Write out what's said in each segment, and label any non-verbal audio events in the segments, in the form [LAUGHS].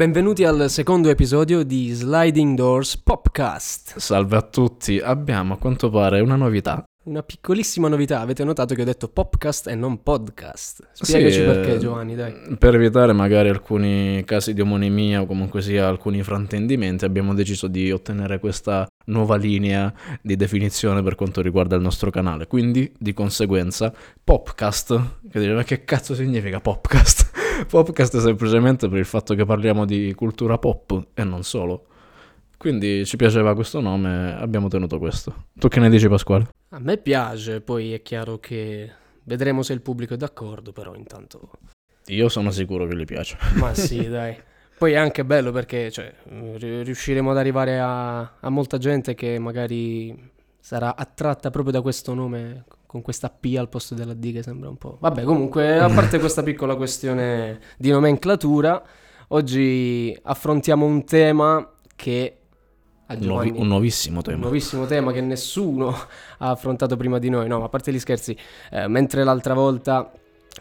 Benvenuti al secondo episodio di Sliding Doors Popcast. Salve a tutti, abbiamo a quanto pare una novità. Una piccolissima novità, avete notato che ho detto popcast e non podcast. Spiegaci Sì, perché eh, Giovanni, dai. Per evitare magari alcuni casi di omonimia o comunque sia alcuni fraintendimenti, abbiamo deciso di ottenere questa nuova linea di definizione per quanto riguarda il nostro canale. Quindi, di conseguenza, popcast, che dire, ma che cazzo significa popcast? Popcast è semplicemente per il fatto che parliamo di cultura pop e non solo. Quindi ci piaceva questo nome, abbiamo tenuto questo. Tu che ne dici Pasquale? A me piace, poi è chiaro che vedremo se il pubblico è d'accordo, però intanto... Io sono sicuro che gli piace. Ma sì, [LAUGHS] dai. Poi è anche bello perché cioè, ri- riusciremo ad arrivare a, a molta gente che magari sarà attratta proprio da questo nome, con questa P al posto della D che sembra un po'... Vabbè, comunque, a parte questa piccola questione di nomenclatura, oggi affrontiamo un tema che... Un, Giovanni- un nuovissimo un tema. nuovissimo tema che nessuno [LAUGHS] ha affrontato prima di noi. No, ma a parte gli scherzi, eh, mentre l'altra volta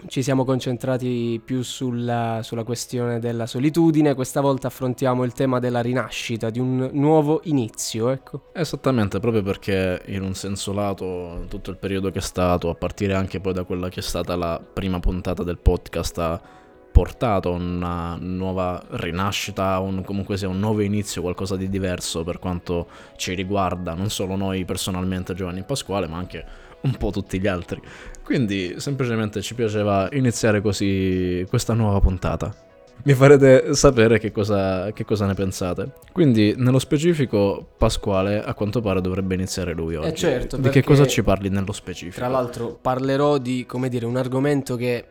ci siamo concentrati più sulla, sulla questione della solitudine, questa volta affrontiamo il tema della rinascita, di un nuovo inizio, ecco. Esattamente, proprio perché in un senso lato tutto il periodo che è stato, a partire anche poi da quella che è stata la prima puntata del podcast, ha portato a una nuova rinascita, un, comunque sia un nuovo inizio, qualcosa di diverso per quanto ci riguarda, non solo noi personalmente Giovanni Pasquale, ma anche un po' tutti gli altri. Quindi semplicemente ci piaceva iniziare così questa nuova puntata. Mi farete sapere che cosa, che cosa ne pensate. Quindi, nello specifico, Pasquale a quanto pare dovrebbe iniziare lui oggi. certo, Di che cosa ci parli nello specifico? Tra l'altro parlerò di, come dire, un argomento che,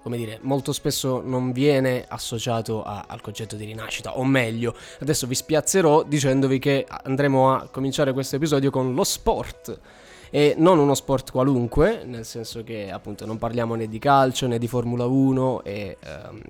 come dire, molto spesso non viene associato a- al concetto di rinascita, o meglio, adesso vi spiazzerò dicendovi che andremo a cominciare questo episodio con lo sport. E non uno sport qualunque, nel senso che appunto non parliamo né di calcio né di Formula 1 e ehm,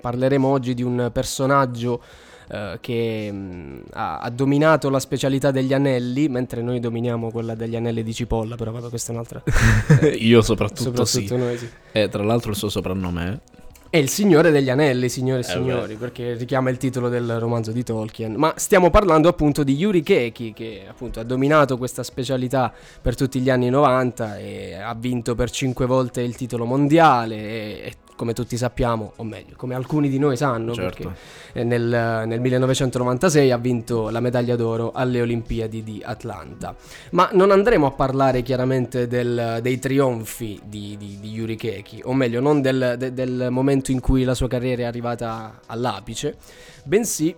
parleremo oggi di un personaggio eh, che mh, ha, ha dominato la specialità degli anelli, mentre noi dominiamo quella degli anelli di cipolla, però vabbè questa è un'altra... [LAUGHS] Io soprattutto, soprattutto sì. noi sì. E tra l'altro il suo soprannome è... È il Signore degli Anelli, signore e Eh, signori, perché richiama il titolo del romanzo di Tolkien. Ma stiamo parlando appunto di Yuri Keki, che appunto ha dominato questa specialità per tutti gli anni 90 e ha vinto per cinque volte il titolo mondiale e, e come tutti sappiamo, o meglio, come alcuni di noi sanno, Certo. perché eh, nel, nel 1996 ha vinto la medaglia d'oro alle Olimpiadi di Atlanta. Ma non andremo a parlare chiaramente del- dei trionfi di, di, di Yuri Keki, o meglio, non del, de- del momento in cui la sua carriera è arrivata all'apice, bensì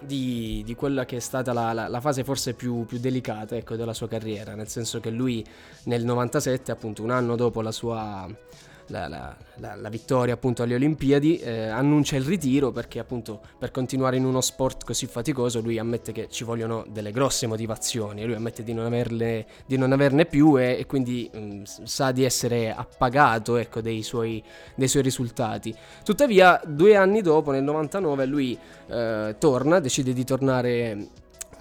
di, di quella che è stata la, la- la fase forse più, più delicata ecco, della sua carriera, nel senso che lui nel 97, appunto un anno dopo la sua... La, la- la- la vittoria appunto alle Olimpiadi eh, annuncia il ritiro perché appunto per continuare in uno sport così faticoso lui ammette che ci vogliono delle grosse motivazioni lui ammette di non, averle, di non averne più e, e quindi mm, s- sa di essere appagato ecco, dei, suoi, dei suoi risultati. Tuttavia due anni dopo nel 99 lui eh, torna decide di tornare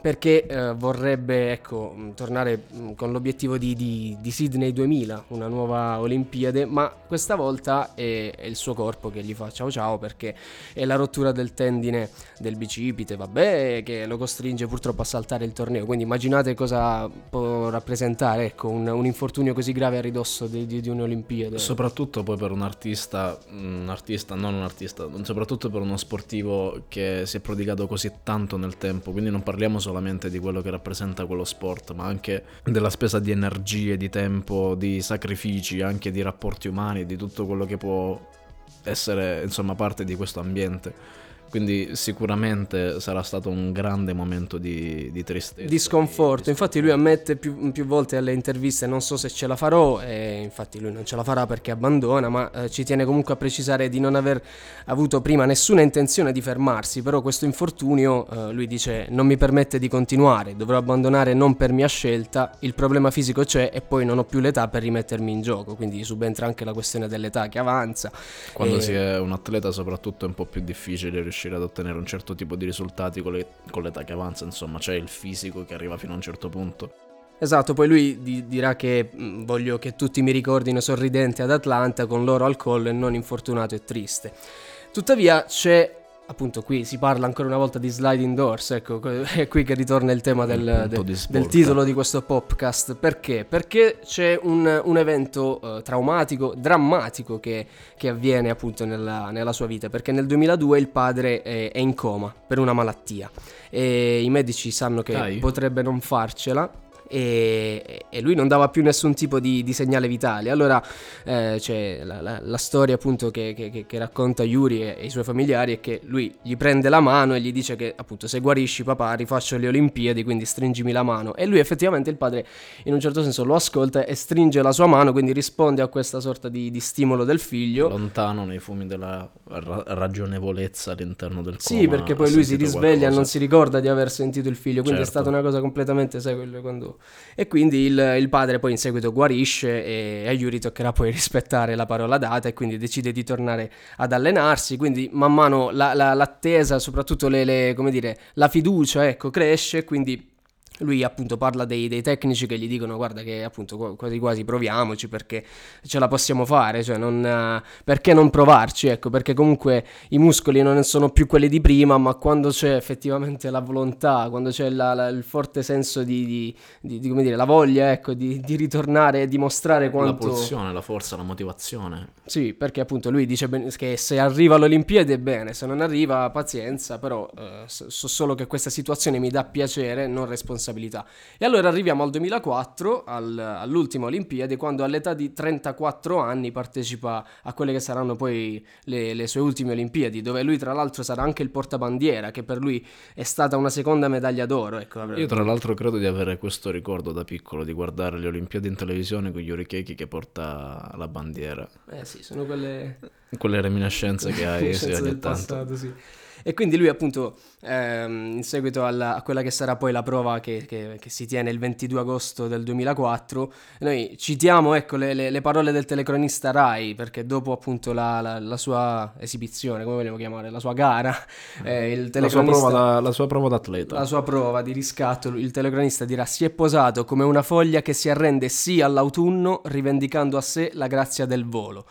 perché eh, vorrebbe ecco, mh, tornare mh, con l'obiettivo di, di- di Sydney 2000, una nuova Olimpiade, ma questa volta è, è il suo corpo che gli fa ciao ciao perché è la rottura del tendine del bicipite, vabbè, che lo costringe purtroppo a saltare il torneo. Quindi immaginate cosa può rappresentare ecco, un, un infortunio così grave a ridosso di, di, un'Olimpiade. Soprattutto poi per un artista, un artista, non un artista, soprattutto per uno sportivo che si è prodigato così tanto nel tempo, quindi non parliamo solamente di quello che rappresenta quello sport, ma anche della spesa di energie, di tempo, di sacrifici, anche di rapporti umani, di tutto quello che può essere insomma parte di questo ambiente. Quindi sicuramente sarà stato un grande momento di, di tristezza. di sconforto. Infatti, lui ammette più, più volte alle interviste: Non so se ce la farò. E infatti, lui non ce la farà perché abbandona. Ma eh, ci tiene comunque a precisare di non aver avuto prima nessuna intenzione di fermarsi. Però, questo infortunio, eh, lui dice, non mi permette di continuare. Dovrò abbandonare non per mia scelta. Il problema fisico c'è e poi non ho più l'età per rimettermi in gioco. Quindi subentra anche la questione dell'età che avanza. Quando E- si è un atleta soprattutto è un po' più difficile riuscire ad ottenere un certo tipo di risultati con, le- con l'età che avanza, insomma c'è il fisico che arriva fino a un certo punto. Esatto, poi lui di- dirà che mh, voglio che tutti mi ricordino sorridente ad Atlanta con l'oro al collo e non infortunato e triste. Tuttavia c'è appunto qui si parla ancora una volta di sliding doors, ecco, [LAUGHS] è qui che ritorna il tema del, Il de- del titolo di questo podcast. Perché? Perché c'è un, un evento eh, traumatico, drammatico che, che avviene appunto nella, nella sua vita, perché nel 2002 il padre è, è in coma per una malattia e i medici sanno che Dai. potrebbe non farcela. E, e lui non dava più nessun tipo di, di segnale vitale. Allora eh, c'è la, la- la storia appunto che, che- che- racconta Yuri e, e i suoi familiari è che lui gli prende la mano e gli dice che appunto se guarisci papà rifaccio le Olimpiadi quindi stringimi la mano e lui effettivamente il padre in un certo senso lo ascolta e stringe la sua mano quindi risponde a questa sorta di, di stimolo del figlio Lontano nei fumi della ra- ragionevolezza all'interno del coma. Sì, perché poi lui si risveglia e non si ricorda di aver sentito il figlio, quindi è Certo. stata una cosa completamente, sai, quello quando... E quindi il, il padre poi in seguito guarisce e a Yuri toccherà poi [LAUGHS] rispettare la parola data e quindi decide di tornare ad allenarsi, quindi man mano la- la- l'attesa, soprattutto le, le- dire, la fiducia, ecco, cresce, quindi... Lui appunto parla dei, dei tecnici che gli dicono guarda che appunto qua- quasi quasi proviamoci perché ce la possiamo fare, cioè non, eh, perché non provarci, ecco, perché comunque i muscoli non sono più quelli di prima, ma quando c'è effettivamente la volontà, quando c'è la- la- il forte senso di, di- di- di, come dire, la voglia, ecco, di, di ritornare e dimostrare La quanto... pulsione, la forza, la motivazione. Sì, perché appunto lui dice che se arriva all'Olimpiade è bene, se non arriva pazienza, però eh, so solo che questa situazione mi dà piacere, non responsabilità. E allora arriviamo al 2004, al- all'ultima Olimpiade, quando all'età di 34 anni partecipa a quelle che saranno poi le, le sue ultime Olimpiadi, dove lui tra l'altro sarà anche il portabandiera, che per lui è stata una seconda medaglia d'oro. Ecco, Io tra l'altro credo di avere questo ricordo da piccolo, di guardare le Olimpiadi in televisione con Yuri Keiki che porta la bandiera. Eh sì, sono quelle... Quelle reminiscenze che hai sì, ogni passato, sì. E quindi lui appunto ehm, in seguito alla- a quella che sarà poi la prova che, che- che si tiene il 22 agosto del 2004, noi citiamo ecco le, le- le parole del telecronista Rai perché dopo appunto la, la- la sua esibizione, come vogliamo chiamare, la sua gara, eh, il La sua, telecronista... prova da, la sua prova d'atleta. La sua prova di riscatto, il telecronista dirà si è posato come una foglia che si arrende sì all'autunno rivendicando a sé la grazia del volo.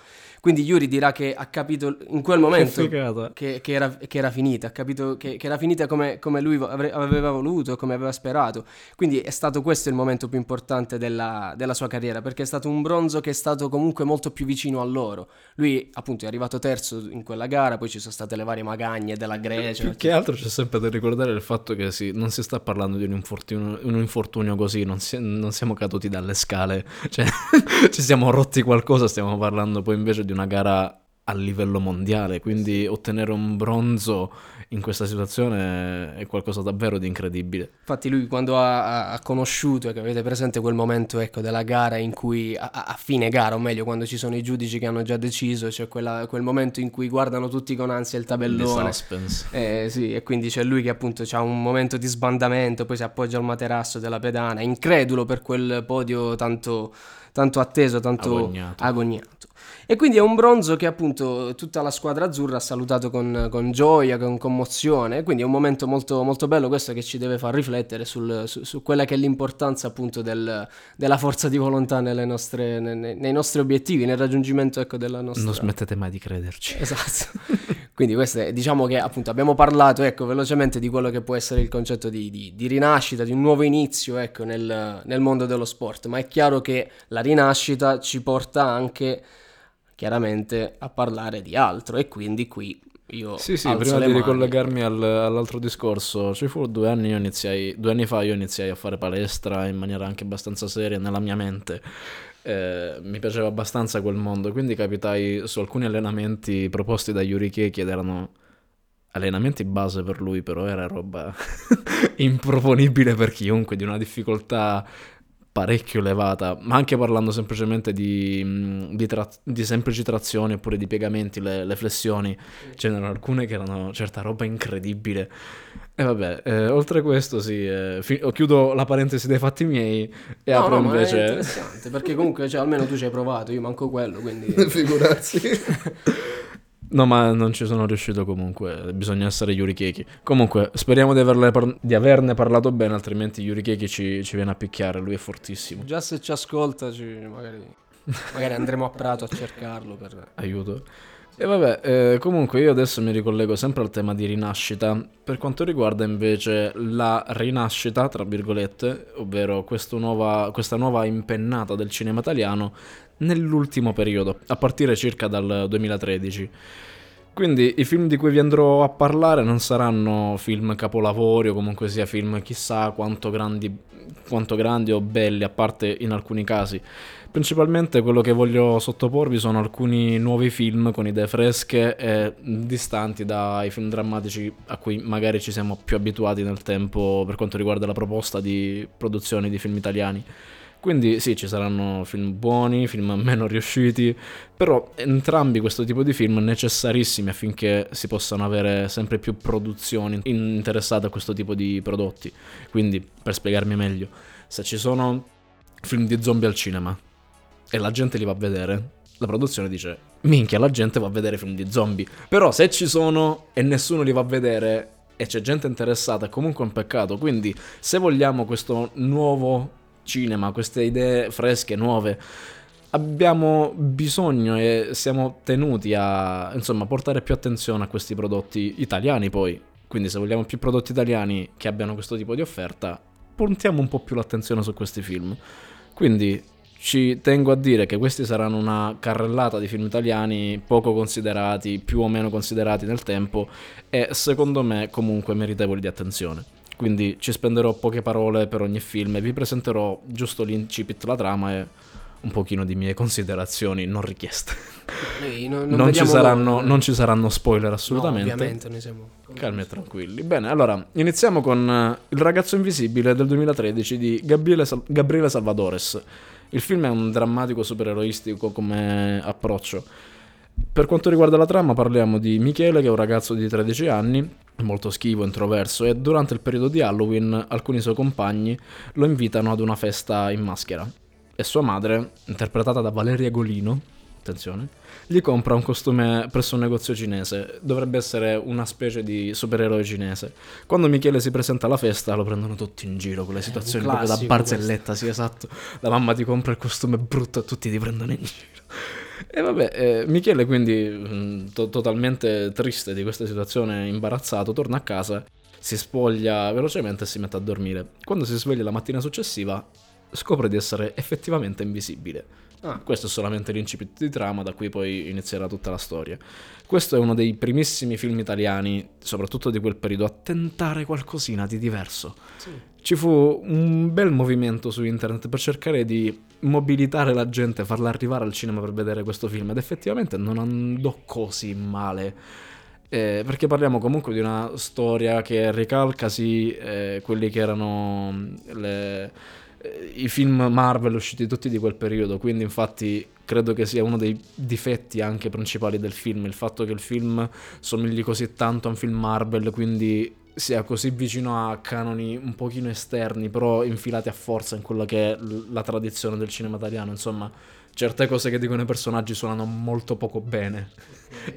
Quindi Yuri dirà che ha capito in quel Che momento figata. che, che era, che era finita, ha capito che, che era finita come, come lui aveva voluto, come aveva sperato. Quindi è stato questo il momento più importante della, della sua carriera, perché è stato un bronzo che è stato comunque molto più vicino a loro. Lui appunto è arrivato terzo in quella gara, poi ci sono state le varie magagne della Grecia. Più che altro c'è sempre da ricordare il fatto che sì, non si sta parlando di un infortunio, un infortunio così, non, si- non siamo caduti dalle scale, [LAUGHS] cioè [LAUGHS] ci siamo rotti qualcosa, stiamo parlando poi invece di una gara a livello mondiale, quindi ottenere un bronzo in questa situazione è qualcosa davvero di incredibile. Infatti lui quando ha, ha- conosciuto, e che avete presente quel momento ecco, della gara in cui, a, a- fine gara, o meglio quando ci sono i giudici che hanno già deciso, c'è quella- quel momento in cui guardano tutti con ansia il tabellone. Eh, sì, e quindi c'è lui che appunto ha un momento di sbandamento, poi si appoggia al materasso della pedana, incredulo per quel podio tanto, tanto atteso, tanto Agognato. agognato. E quindi è un bronzo che appunto tutta la squadra azzurra ha salutato con, con gioia, con commozione, quindi è un momento molto, molto bello questo che ci deve far riflettere sul- su, su quella che è l'importanza appunto del- della forza di volontà nelle nostre- nei, nei nostri obiettivi, nel raggiungimento ecco, della nostra... Non smettete mai di crederci. Esatto. [LAUGHS] Quindi questo è, diciamo che appunto abbiamo parlato ecco, velocemente di quello che può essere il concetto di, di- di rinascita, di un nuovo inizio ecco, nel, nel mondo dello sport, ma è chiaro che la rinascita ci porta anche chiaramente a parlare di altro e quindi qui io Sì, sì, prima di ricollegarmi al- all'altro discorso, ci fu due anni, io iniziai, due anni fa io iniziai a fare palestra in maniera anche abbastanza seria nella mia mente. Eh, mi piaceva abbastanza quel mondo, quindi capitai su alcuni allenamenti proposti da Yuri Keiki ed erano allenamenti base per lui, però era roba [LAUGHS] improponibile per chiunque, di una difficoltà parecchio elevata, ma anche parlando semplicemente di, mh, di tra- di semplici trazioni oppure di piegamenti, le, le flessioni, ce n'erano alcune che erano certa roba incredibile. E vabbè, eh, oltre a questo sì, eh, fi- oh, chiudo la parentesi dei fatti miei e No, apro no, invece... interessante perché comunque cioè, almeno tu ci hai provato, io manco quello, quindi [LAUGHS] Figurarsi. [LAUGHS] No, ma non ci sono riuscito comunque, bisogna essere Yuri Keiki. Comunque, speriamo di, par- di averne parlato bene, altrimenti Yuri Keiki ci, ci viene a picchiare, lui è fortissimo. già se ci ascolta ci- magari, magari andremo a Prato a cercarlo per... Aiuto. E vabbè, eh, comunque io adesso mi ricollego sempre al tema di rinascita, per quanto riguarda invece la rinascita, tra virgolette, ovvero nuova, questa nuova impennata del cinema italiano nell'ultimo periodo, a partire circa dal 2013. Quindi i film di cui vi andrò a parlare non saranno film capolavori o comunque sia film chissà quanto grandi, quanto grandi o belli, a parte in alcuni casi. Principalmente quello che voglio sottoporvi sono alcuni nuovi film con idee fresche e distanti dai film drammatici a cui magari ci siamo più abituati nel tempo per quanto riguarda la proposta di produzione di film italiani. Quindi sì, ci saranno film buoni, film meno riusciti, però entrambi questo tipo di film necessarissimi affinché si possano avere sempre più produzioni interessate a questo tipo di prodotti. Quindi, per spiegarmi meglio, se ci sono film di zombie al cinema e la gente li va a vedere, la produzione dice minchia la gente va a vedere film di zombie. Però se ci sono e nessuno li va a vedere e c'è gente interessata è comunque un peccato. Quindi se vogliamo questo nuovo cinema, queste idee fresche, nuove, abbiamo bisogno e siamo tenuti a insomma, portare più attenzione a questi prodotti italiani poi. Quindi se vogliamo più prodotti italiani che abbiano questo tipo di offerta, puntiamo un po' più l'attenzione su questi film. Quindi ci tengo a dire che questi saranno una carrellata di film italiani poco considerati, più o meno considerati nel tempo e secondo me comunque meritevoli di attenzione. Quindi ci spenderò poche parole per ogni film e vi presenterò giusto l'incipit, la trama e un pochino di mie considerazioni non richieste. Non, non, non, ci saranno, non, ci saranno, spoiler assolutamente. No, ovviamente noi siamo calmi e tranquilli. Bene, allora iniziamo con uh, Il ragazzo invisibile del 2013 di Gabriele, Sal- Gabriele Salvadores. Il film è un drammatico supereroistico come approccio. Per quanto riguarda la trama parliamo di Michele che è un ragazzo di 13 anni, molto schivo, introverso e durante il periodo di Halloween alcuni suoi compagni lo invitano ad una festa in maschera e sua madre, interpretata da Valeria Golino, attenzione, gli compra un costume presso un negozio cinese. Dovrebbe essere una specie di supereroe cinese. Quando Michele si presenta alla festa lo prendono tutti in giro, quelle situazioni eh, proprio da barzelletta, questo. sì esatto. La mamma ti compra il costume brutto e tutti ti prendono in giro. E vabbè, eh, Michele quindi mm, to- totalmente triste di questa situazione, imbarazzato, torna a casa, si spoglia velocemente e si mette a dormire. Quando si sveglia la mattina successiva scopre di essere effettivamente invisibile. Ah, questo è solamente l'incipit di trama, da cui poi inizierà tutta la storia. Questo è uno dei primissimi film italiani, soprattutto di quel periodo, a tentare qualcosina di diverso. Sì. Ci fu un bel movimento su internet per cercare di mobilitare la gente, farla arrivare al cinema per vedere questo film ed effettivamente non andò così male. Eh, perché parliamo comunque di una storia che ricalca sì eh, quelli che erano le i film Marvel usciti tutti di quel periodo, quindi infatti credo che sia uno dei difetti anche principali del film, il fatto che il film somigli così tanto a un film Marvel, quindi sia così vicino a canoni un pochino esterni, però infilati a forza in quella che è la tradizione del cinema italiano, insomma, certe cose che dicono i personaggi suonano molto poco bene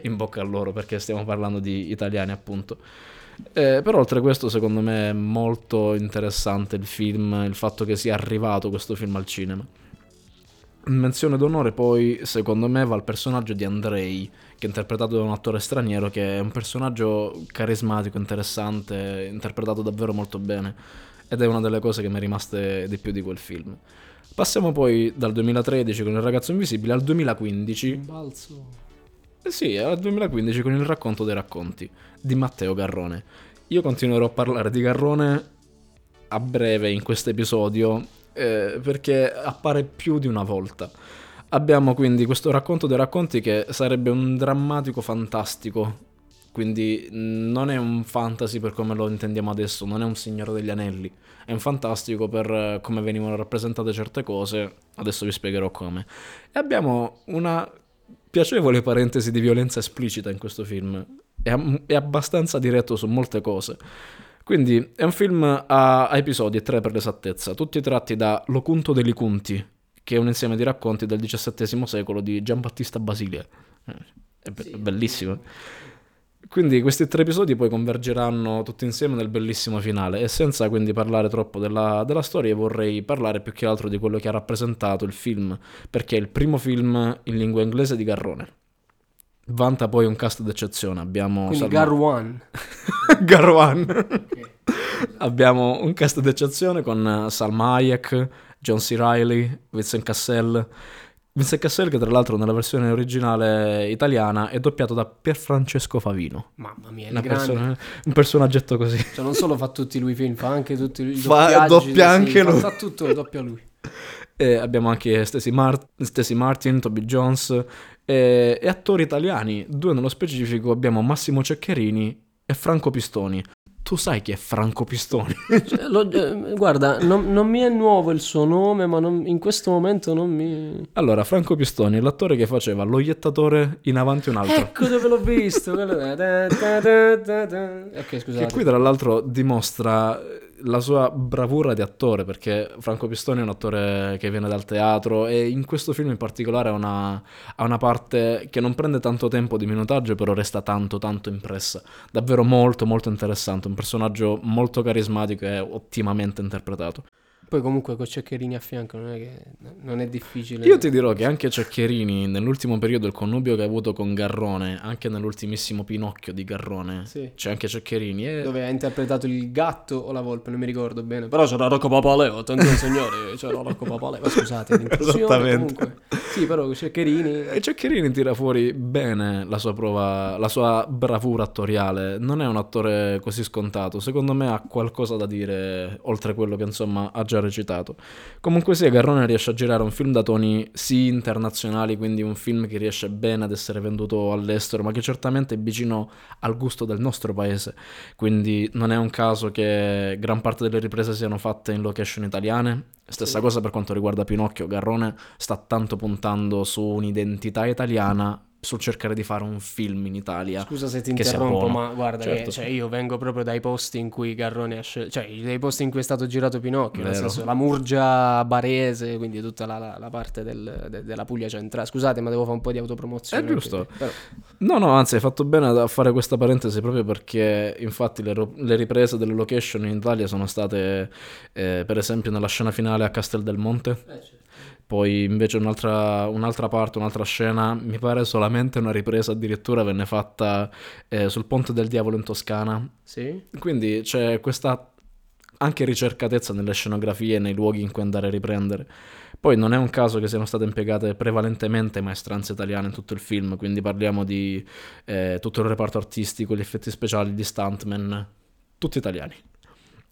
in bocca a loro, perché stiamo parlando di italiani appunto. Eh, però oltre a questo secondo me è molto interessante il film, il fatto che sia arrivato questo film al cinema. Menzione d'onore poi secondo me va al personaggio di Andrei, che è interpretato da un attore straniero, che è un personaggio carismatico, interessante, interpretato davvero molto bene ed è una delle cose che mi è rimaste di più di quel film. Passiamo poi dal 2013 con Il ragazzo invisibile al 2015. Un balzo. Eh sì, al 2015 con il racconto dei racconti di Matteo Garrone. Io continuerò a parlare di Garrone a breve in questo episodio eh, perché appare più di una volta. Abbiamo quindi questo racconto dei racconti che sarebbe un drammatico fantastico, quindi non è un fantasy per come lo intendiamo adesso, non è un Signore degli Anelli, è un fantastico per eh, come venivano rappresentate certe cose, adesso vi spiegherò come. E abbiamo una piacevole parentesi di violenza esplicita in questo film. È, è abbastanza diretto su molte cose. Quindi è un film a, a episodi, e tre per l'esattezza, tutti tratti da Locunto dei Licunti, che è un insieme di racconti del XVII secolo di Giambattista Basile. Eh, è be- sì. bellissimo. Quindi questi tre episodi poi convergeranno tutti insieme nel bellissimo finale e senza quindi parlare troppo della, della, storia vorrei parlare più che altro di quello che ha rappresentato il film, perché è il primo film in lingua inglese di Garrone. Vanta poi un cast d'eccezione. Abbiamo Quindi Salma- Garwan. [LAUGHS] Garwan. Abbiamo un cast d'eccezione con eh, Salma Hayek, John C. Reilly, Vincent Cassel. Vincent Cassel che tra l'altro nella versione originale italiana è doppiato da Pierfrancesco Favino. Mamma mia, Una persona- un personaggetto così. Cioè, non solo fa tutti lui i film, fa anche tutti i Fa- doppia anche fa- lui. Fa tutto, doppia lui. E abbiamo anche Stacey, Mar- Stacey Martin, Toby Jones e, e attori italiani. Due nello specifico abbiamo Massimo Ceccherini e Franco Pistoni. Tu sai chi è Franco Pistoni? [LAUGHS] Cioè, lo- eh, guarda, non, non mi è nuovo il suo nome, ma non- in questo momento non mi... Allora, Franco Pistoni è l'attore che faceva lo iettatore in avanti un altro. Ecco dove l'ho visto. [LAUGHS] Ok, scusate. Che qui tra l'altro dimostra la sua bravura di attore, perché Franco Pistoni è un attore che viene dal teatro e in questo film in particolare ha una, ha una parte che non prende tanto tempo di minutaggio, però resta tanto tanto impressa. Davvero molto molto interessante, un personaggio molto carismatico e ottimamente interpretato. Poi comunque con Ceccherini a fianco non è che non è difficile. Io ti dirò che anche Ceccherini nell'ultimo periodo il connubio che ha avuto con Garrone, anche nell'ultimissimo Pinocchio di Garrone, Sì. c'è anche Ceccherini e Dove ha interpretato il gatto o la volpe, non mi ricordo bene. Però c'era Rocco Papaleo, attenzione [LAUGHS] signori, c'era Rocco Papaleo. Scusate, Esattamente. comunque. Sì, però Ceccherini... E Ceccherini tira fuori bene la sua prova, la sua bravura attoriale. Non è un attore così scontato. Secondo me ha qualcosa da dire oltre a quello che insomma ha già recitato. Comunque sia, Garrone riesce a girare un film da toni sì internazionali, quindi un film che riesce bene ad essere venduto all'estero, ma che certamente è vicino al gusto del nostro paese. Quindi non è un caso che gran parte delle riprese siano fatte in location italiane. Stessa Sì. cosa per quanto riguarda Pinocchio, Garrone sta tanto puntando su un'identità italiana, sul cercare di fare un film in Italia. Scusa se ti interrompo, ma guarda, che, Certo. cioè, io vengo proprio dai posti in cui Garrone ha scelto, cioè dai posti in cui è stato girato Pinocchio, nel senso la Murgia Barese, quindi tutta la, la- la parte del- de- della Puglia centrale. Scusate, ma devo fare un po' di autopromozione. È giusto. Però- No, no, anzi, hai fatto bene a fare questa parentesi proprio perché infatti le, ro- le riprese delle location in Italia sono state, eh, per esempio, nella scena finale a Castel del Monte. Poi invece un'altra, un'altra parte, un'altra scena, mi pare solamente una ripresa addirittura venne fatta eh, sul Ponte del Diavolo in Toscana. Sì? Quindi c'è questa anche ricercatezza nelle scenografie e nei luoghi in cui andare a riprendere. Poi non è un caso che siano state impiegate prevalentemente maestranze italiane in tutto il film, quindi parliamo di eh, tutto il reparto artistico, gli effetti speciali, gli stuntman, tutti italiani.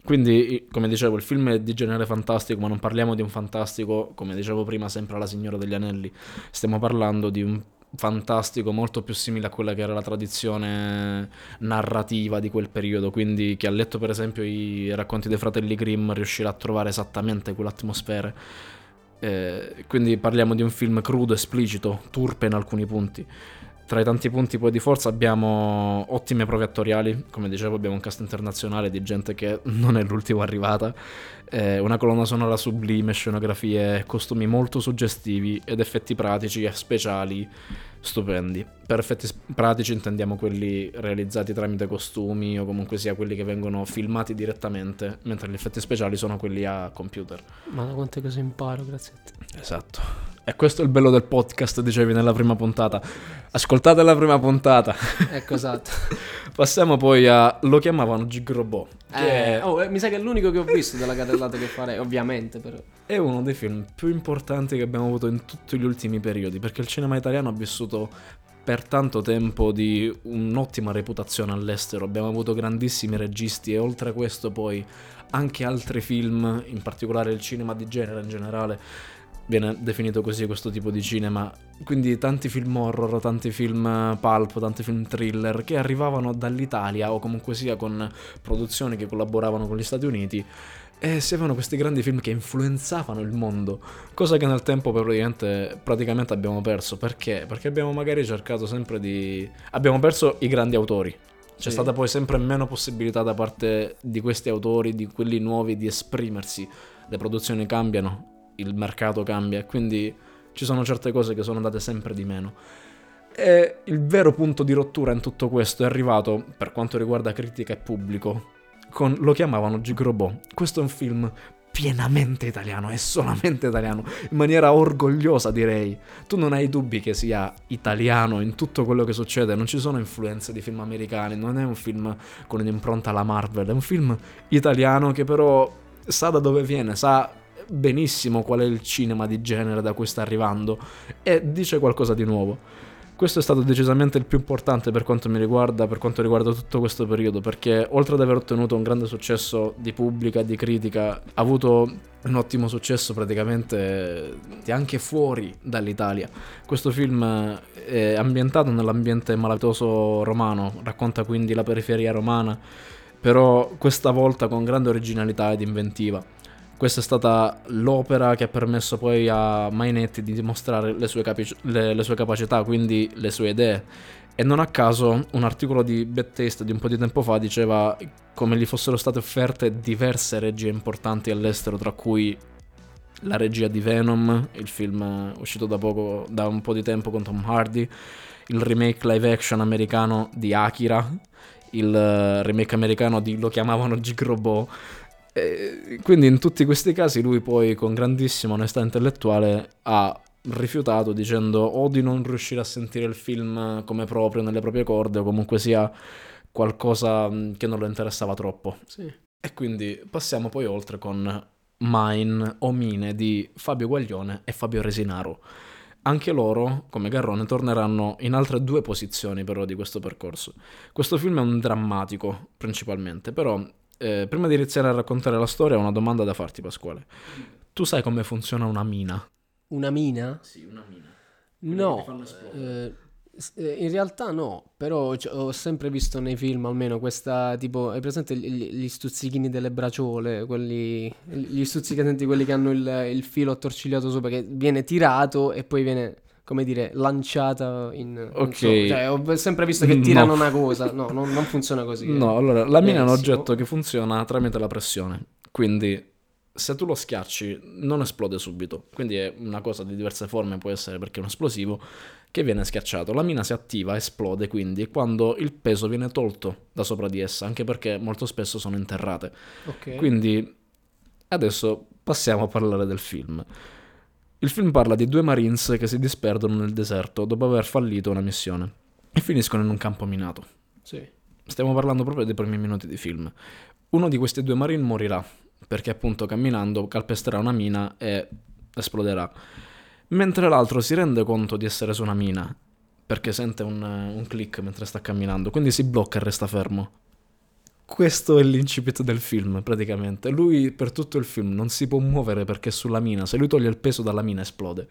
Quindi, come dicevo, il film è di genere fantastico, ma non parliamo di un fantastico, come dicevo prima, sempre alla Signora degli Anelli. Stiamo parlando di un fantastico molto più simile a quella che era la tradizione narrativa di quel periodo. Quindi, chi ha letto, per esempio, i racconti dei fratelli Grimm riuscirà a trovare esattamente quell'atmosfera. Eh, quindi parliamo di un film crudo, esplicito, turpe in alcuni punti. Tra i tanti punti poi di forza abbiamo ottime prove attoriali, come dicevo abbiamo un cast internazionale di gente che [LAUGHS] non è l'ultima arrivata, eh, una colonna sonora sublime, scenografie, costumi molto suggestivi ed effetti pratici e speciali stupendi. Per effetti pratici intendiamo quelli realizzati tramite costumi o comunque sia quelli che vengono filmati direttamente, mentre gli effetti speciali sono quelli a computer. Ma da quante cose imparo, grazie a te. Esatto. E questo è il bello del podcast, dicevi nella prima puntata. Ascoltate la prima puntata. Ecco, esatto. [LAUGHS] Passiamo poi a Lo chiamavano Gig Robot, Eh, oh, eh, mi sa che è l'unico che ho visto della carrellata che farei, ovviamente, però. è uno dei film più importanti che abbiamo avuto in tutti gli ultimi periodi, perché il cinema italiano ha vissuto per tanto tempo di un'ottima reputazione all'estero. Abbiamo avuto grandissimi registi e oltre a questo poi anche altri film, in particolare il cinema di genere in generale, viene definito così questo tipo di cinema. Quindi tanti film horror, tanti film pulp, tanti film thriller che arrivavano dall'Italia o comunque sia con produzioni che collaboravano con gli Stati Uniti e si avevano questi grandi film che influenzavano il mondo, cosa che nel tempo praticamente, praticamente abbiamo perso. Perché? Perché abbiamo magari cercato sempre di... abbiamo perso i grandi autori. C'è Sì. stata poi sempre meno possibilità da parte di questi autori, di quelli nuovi, di esprimersi. Le produzioni cambiano, il mercato cambia quindi ci sono certe cose che sono andate sempre di meno. E il vero punto di rottura in tutto questo è arrivato, per quanto riguarda critica e pubblico, con Lo chiamavano Gig Robot. Questo è un film pienamente italiano, è solamente italiano, in maniera orgogliosa direi. Tu non hai dubbi che sia italiano in tutto quello che succede, non ci sono influenze di film americani, non è un film con un'impronta alla Marvel, è un film italiano che però sa da dove viene, sa benissimo qual è il cinema di genere da cui sta arrivando e dice qualcosa di nuovo. Questo è stato decisamente il più importante per quanto mi riguarda, per quanto riguarda tutto questo periodo, perché oltre ad aver ottenuto un grande successo di pubblica di critica, ha avuto un ottimo successo praticamente anche fuori dall'Italia. Questo film è ambientato nell'ambiente malavitoso romano, racconta quindi la periferia romana, però questa volta con grande originalità ed inventiva. Questa è stata l'opera che ha permesso poi a Mainetti di dimostrare le sue, capi- le, le sue, capacità, quindi le sue idee. E non a caso un articolo di Bad Taste di un po' di tempo fa diceva come gli fossero state offerte diverse regie importanti all'estero, tra cui la regia di Venom, il film uscito da poco, da un po' di tempo con Tom Hardy, il remake live action americano di Akira, il remake americano di lo chiamavano Gigrobot e quindi in tutti questi casi lui poi con grandissima onestà intellettuale ha rifiutato dicendo o di non riuscire a sentire il film come proprio nelle proprie corde o comunque sia qualcosa che non lo interessava troppo. Sì. E quindi passiamo poi oltre con Mine o Mine di Fabio Guaglione e Fabio Resinaro. Anche loro, come Garrone, torneranno in altre due posizioni però di questo percorso. Questo film è un drammatico principalmente, però eh, prima di iniziare a raccontare la storia, ho una domanda da farti, Pasquale. Tu sai come funziona una mina? Una mina? Sì, una mina. No, eh, eh, in realtà no, però ho sempre visto nei film almeno questa tipo, hai presente gli, gli stuzzichini delle braciole, quelli, gli stuzzicadenti, quelli che hanno il, il filo attorcigliato sopra, che viene tirato e poi viene come dire, lanciata in... Ok. Cioè, ho sempre visto che [LAUGHS] tirano no. una cosa. No, non, non funziona così. No, eh. allora, la mina è un oggetto che funziona tramite la pressione. Quindi, se tu lo schiacci, non esplode subito. Quindi è una cosa di diverse forme, può essere perché è un esplosivo, che viene schiacciato. La mina si attiva, esplode quindi quando il peso viene tolto da sopra di essa, anche perché molto spesso sono interrate. Ok. Quindi, adesso passiamo a parlare del film. Il film parla di due Marines che si disperdono nel deserto dopo aver fallito una missione e finiscono in un campo minato. Sì. Stiamo parlando proprio dei primi minuti di film. Uno di questi due Marine morirà perché appunto camminando calpesterà una mina e esploderà. Mentre l'altro si rende conto di essere su una mina perché sente un, un click mentre sta camminando, quindi si blocca e resta fermo questo è l'incipit del film, praticamente. Lui per tutto il film non si può muovere perché è sulla mina. Se lui toglie il peso dalla mina esplode.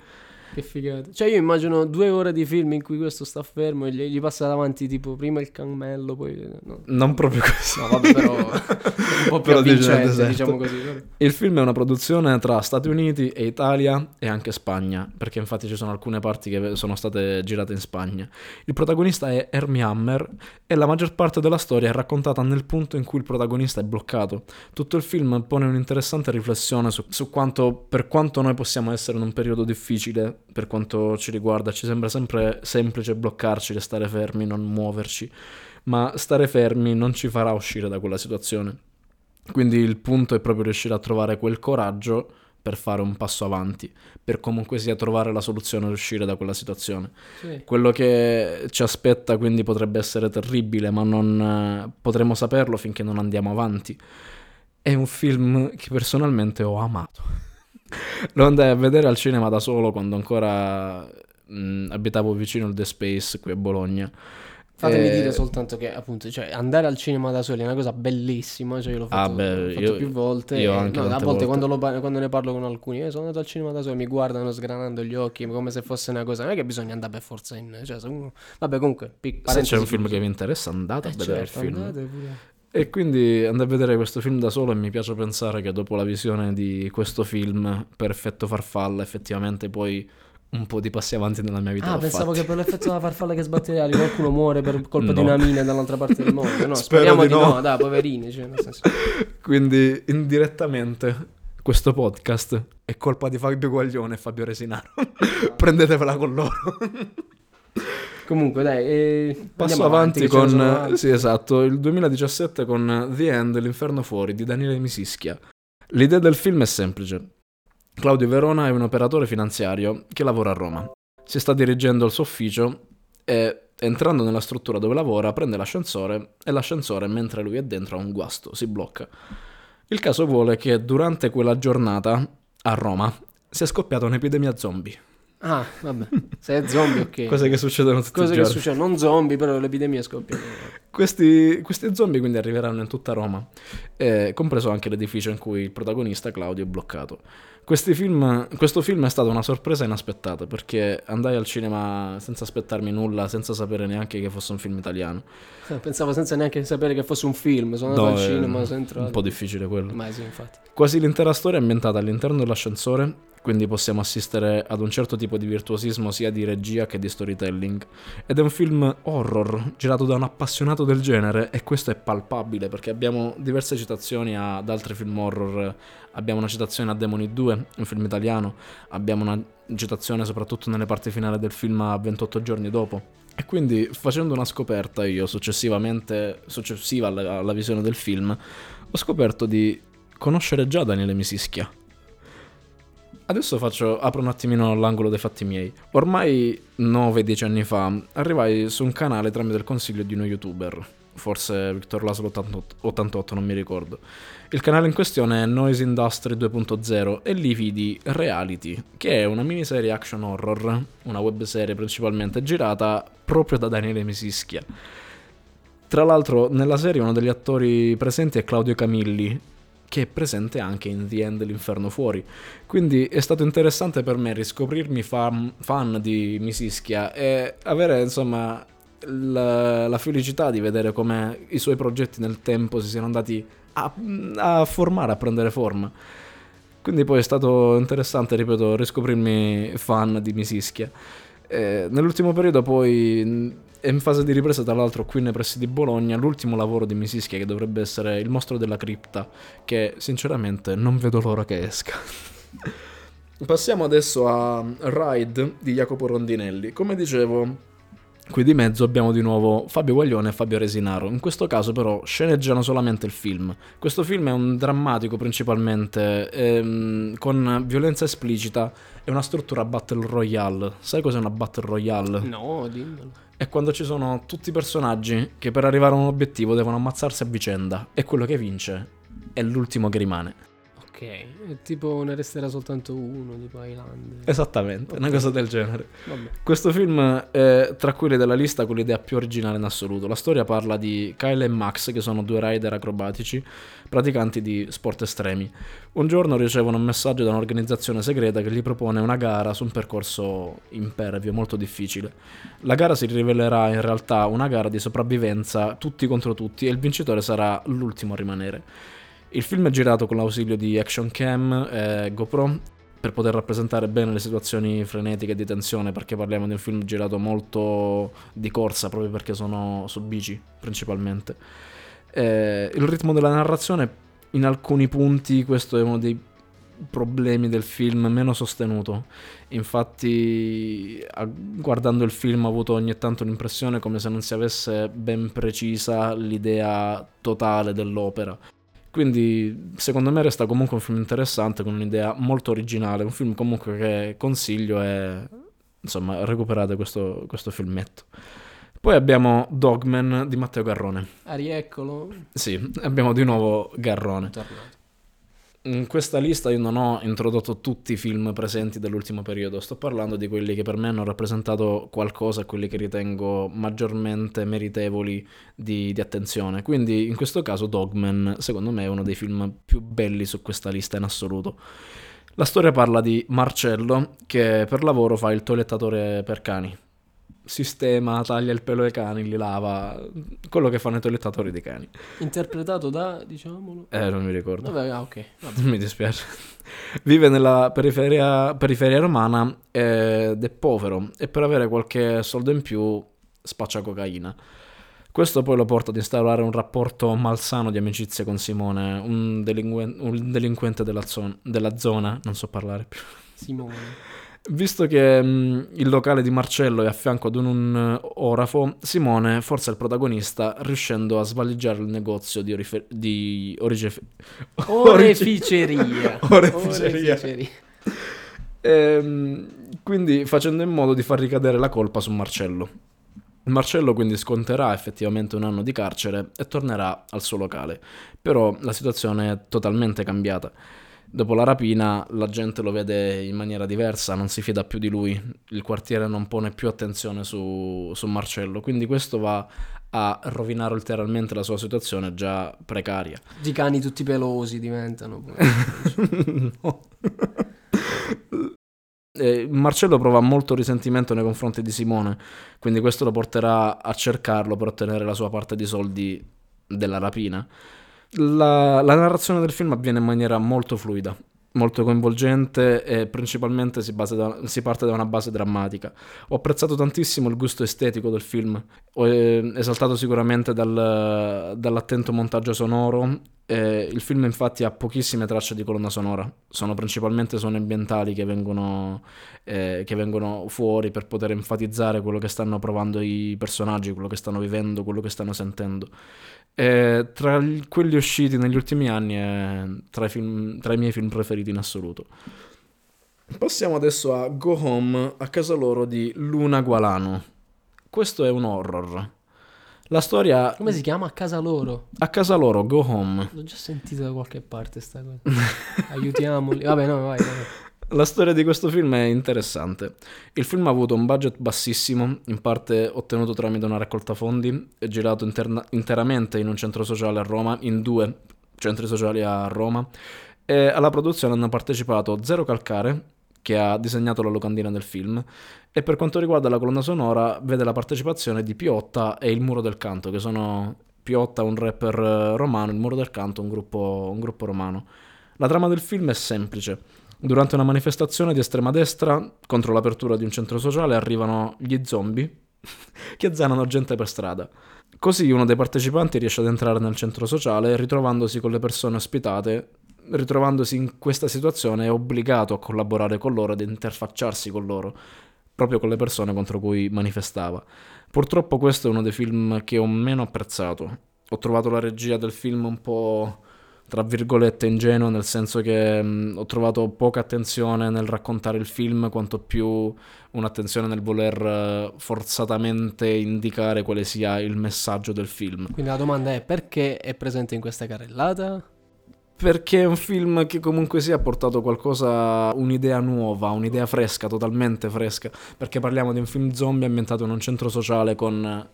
Che figata. Cioè, io immagino due ore di film in cui questo sta fermo e gli, gli passa davanti, tipo, prima il cammello, poi. No. Non proprio così. No, vabbè, però. [LAUGHS] un po' più avvincente, esatto. diciamo così. Il film è una produzione tra Stati Uniti e Italia e anche Spagna, perché infatti ci sono alcune parti che sono state girate in Spagna. Il protagonista è Hermie Hammer e la maggior parte della storia è raccontata nel punto in cui il protagonista è bloccato. Tutto il film pone un'interessante riflessione su, su quanto, per quanto noi possiamo essere in un periodo difficile per quanto ci riguarda. Ci sembra sempre semplice bloccarci, restare fermi, non muoverci, ma stare fermi non ci farà uscire da quella situazione. Quindi il punto è proprio riuscire a trovare quel coraggio per fare un passo avanti, per comunque sia trovare la soluzione e uscire da quella situazione. Sì. Quello che ci aspetta quindi potrebbe essere terribile, ma non potremo saperlo finché non andiamo avanti. È un film che personalmente ho amato. Lo andai a vedere al cinema da solo quando ancora mh, abitavo vicino al The Space qui a Bologna. Fatemi e... dire soltanto che appunto cioè, andare al cinema da soli è una cosa bellissima, cioè io l'ho fatto, ah, beh, l'ho fatto io, più volte. Io anche no, a volte, volte. Quando, quando, ne parlo con alcuni, eh, sono andato al cinema da soli, mi guardano sgranando gli occhi come se fosse una cosa, non è che bisogna andare per forza in... Cioè, uno... Vabbè comunque, pic- se c'è un film che vi interessa andate a eh, vedere certo, il film. E quindi andai a vedere questo film da solo e mi piace pensare che dopo la visione di questo film, per effetto farfalla, effettivamente poi un po' di passi avanti nella mia vita. Ah, pensavo fatti. che per l'effetto della farfalla che sbatte le ali qualcuno muore per colpa No. di una mina dall'altra parte del mondo. No, [LAUGHS] speriamo di di no. no, dai, poverini. Cioè. [LAUGHS] Quindi indirettamente questo podcast è colpa di Fabio Guaglione e Fabio Resinaro. [LAUGHS] Prendetevela con loro. Comunque, dai, eh, Passo avanti, ne con sono altri. sì, esatto, il 2017 con The End, l'inferno fuori di Daniele Misischia. L'idea del film è semplice. Claudio Verona è un operatore finanziario che lavora a Roma. Si sta dirigendo al suo ufficio e entrando nella struttura dove lavora prende l'ascensore e l'ascensore mentre lui è dentro ha un guasto, si blocca. Il caso vuole che durante quella giornata a Roma sia scoppiata un'epidemia zombie. Ah, vabbè. Se è zombie, ok. [LAUGHS] Cose che succedono tutti Cose i che giorni. succedono, non zombie, però l'epidemia scoppia. [LAUGHS] Questi, questi zombie quindi arriveranno in tutta Roma, eh, compreso anche l'edificio in cui il protagonista Claudio è bloccato. Film- questo film è stata una sorpresa inaspettata perché andai al cinema senza aspettarmi nulla, senza sapere neanche che fosse un film italiano. Pensavo senza neanche sapere che fosse un film. Sono No, andato al è cinema, sono entrato. un po' difficile quello. Ma sì, infatti. Quasi l'intera storia è ambientata all'interno dell'ascensore, quindi possiamo assistere ad un certo tipo di virtuosismo sia di regia che di storytelling. Ed è un film horror, girato da un appassionato del genere, e questo è palpabile perché abbiamo diverse citazioni ad altri film horror. Abbiamo una citazione a Demoni 2, un film italiano, abbiamo una citazione soprattutto nelle parti finali del film a 28 giorni dopo. E quindi facendo una scoperta io successivamente, successiva alla, alla visione del film, ho scoperto di conoscere già Daniele Misischia. Adesso faccio, apro un attimino l'angolo dei fatti miei. Ormai 9-10 anni fa arrivai su un canale tramite il consiglio di uno youtuber, forse Victor Laszlo 88, 88, non mi ricordo. Il canale in questione è Noise Industry 2.0 e lì vidi Reality, che è una miniserie action horror, una webserie principalmente girata proprio da Daniele Misischia. Tra l'altro nella serie uno degli attori presenti è Claudio Camilli, che è presente anche in The End l'Inferno Fuori. Quindi è stato interessante per me riscoprirmi fan, fan di Misischia e avere insomma la, la felicità di vedere come i suoi progetti nel tempo si siano andati a, a formare, a prendere forma. Quindi poi è stato interessante, ripeto, riscoprirmi fan di Misischia. Eh, nell'ultimo periodo poi è in fase di ripresa tra l'altro qui nei pressi di Bologna l'ultimo lavoro di Misischia che dovrebbe essere Il mostro della cripta che sinceramente non vedo l'ora che esca. [LAUGHS] Passiamo adesso a Ride di Jacopo Rondinelli. Come dicevo, qui di mezzo abbiamo di nuovo Fabio Guaglione e Fabio Resinaro. In questo caso però sceneggiano solamente il film. Questo film è un drammatico principalmente, ehm, con violenza esplicita e una struttura battle royale. Sai cos'è una battle royale? No, dimmelo. È quando ci sono tutti i personaggi che per arrivare a un obiettivo devono ammazzarsi a vicenda e quello che vince è l'ultimo che rimane. Ok, è tipo ne resterà soltanto uno, tipo Highlander. Esattamente, una Ok. cosa del genere. Vabbè. Questo film è tra quelli della lista con l'idea più originale in assoluto. La storia parla di Kyle e Max, che sono due rider acrobatici, praticanti di sport estremi. Un giorno ricevono un messaggio da un'organizzazione segreta che gli propone una gara su un percorso impervio, molto difficile. La gara si rivelerà in realtà una gara di sopravvivenza tutti contro tutti e il vincitore sarà l'ultimo a rimanere. Il film è girato con l'ausilio di action cam e GoPro per poter rappresentare bene le situazioni frenetiche di tensione, perché parliamo di un film girato molto di corsa, proprio perché sono su bici principalmente. Eh, il ritmo della narrazione, in alcuni punti, questo è uno dei problemi del film meno sostenuto. Infatti, guardando il film ho avuto ogni tanto l'impressione come se non si avesse ben precisa l'idea totale dell'opera. Quindi, secondo me, resta comunque un film interessante con un'idea molto originale. Un film comunque che consiglio e insomma, recuperate questo, questo filmetto. Poi abbiamo Dogman di Matteo Garrone. Ah, rieccolo. Sì, abbiamo di nuovo Garrone. Tornato. In questa lista io non ho introdotto tutti i film presenti dell'ultimo periodo, sto parlando di quelli che per me hanno rappresentato qualcosa, quelli che ritengo maggiormente meritevoli di, di attenzione. Quindi in questo caso Dogman, secondo me, è uno dei film più belli su questa lista in assoluto. La storia parla di Marcello che per lavoro fa il toilettatore per cani. Sistema, taglia il pelo ai cani, li lava, quello che fanno i toilettatori dei cani. Interpretato da, diciamolo. Eh, non mi ricordo. Vabbè, ah, ok. Vabbè. [LAUGHS] Mi dispiace. Vive nella periferia, periferia romana ed è povero e per avere qualche soldo in più spaccia cocaina. Questo poi lo porta ad instaurare un rapporto malsano di amicizia con Simone, un, delinquen- un delinquente della, zon- della zona, non so parlare più. Simone. Visto che mh, il locale di Marcello è a fianco ad un, un orafo, Simone forza il protagonista riuscendo a svaligiare il negozio di, orife- di orige- Oreficeria. [LAUGHS] Oreficeria. Oreficeria. Ehm, quindi facendo in modo di far ricadere la colpa su Marcello. Marcello quindi sconterà effettivamente un anno di carcere e tornerà al suo locale. Però la situazione è totalmente cambiata. Dopo la rapina la gente lo vede in maniera diversa, non si fida più di lui, il quartiere non pone più attenzione su, su Marcello, quindi questo va a rovinare ulteriormente la sua situazione già precaria. I cani tutti pelosi diventano. [LAUGHS] No. Eh, Marcello prova molto risentimento nei confronti di Simone, quindi questo lo porterà a cercarlo per ottenere la sua parte di soldi della rapina. La, la narrazione del film avviene in maniera molto fluida, molto coinvolgente e principalmente si, da- si parte da una base drammatica. Ho apprezzato tantissimo il gusto estetico del film, eh, esaltato sicuramente dal- dall'attento montaggio sonoro. eh, il film infatti ha pochissime tracce di colonna sonora, sono principalmente suoni ambientali che vengono, eh, che vengono fuori per poter enfatizzare quello che stanno provando i personaggi, quello che stanno vivendo, quello che stanno sentendo. Eh, tra quelli usciti negli ultimi anni è tra i, film- tra i miei film preferiti in assoluto. Passiamo adesso a Go Home, a casa loro di Luna Gualano. Questo è un horror. La storia Come si chiama? A casa loro. a casa loro, Go Home. L'ho già sentito da qualche parte sta cosa. Aiutiamoli. Vabbè, no, vai, vai. La storia di questo film è interessante. Il film ha avuto un budget bassissimo, in parte ottenuto tramite una raccolta fondi, è girato interna- interamente in un centro sociale a Roma, in due centri sociali a Roma, e alla produzione hanno partecipato Zero Calcare, che ha disegnato la locandina del film, e per quanto riguarda la colonna sonora vede la partecipazione di Piotta e il Muro del Canto, che sono Piotta, un rapper eh, romano, il Muro del Canto, un gruppo, un gruppo romano. La trama del film è semplice. Durante una manifestazione di estrema destra contro l'apertura di un centro sociale arrivano gli zombie [LAUGHS] che azzanano gente per strada. Così uno dei partecipanti riesce ad entrare nel centro sociale ritrovandosi con le persone ospitate, ritrovandosi in questa situazione è obbligato a collaborare con loro ed interfacciarsi con loro, proprio con le persone contro cui manifestava. Purtroppo questo è uno dei film che ho meno apprezzato. Ho trovato la regia del film un po' tra virgolette ingenuo, nel senso che mh, ho trovato poca attenzione nel raccontare il film, quanto più un'attenzione nel voler eh, forzatamente indicare quale sia il messaggio del film. Quindi la domanda è perché è presente in questa carrellata? Perché è un film che comunque sia ha portato qualcosa, un'idea nuova, un'idea fresca, totalmente fresca. Perché parliamo di un film zombie ambientato in un centro sociale con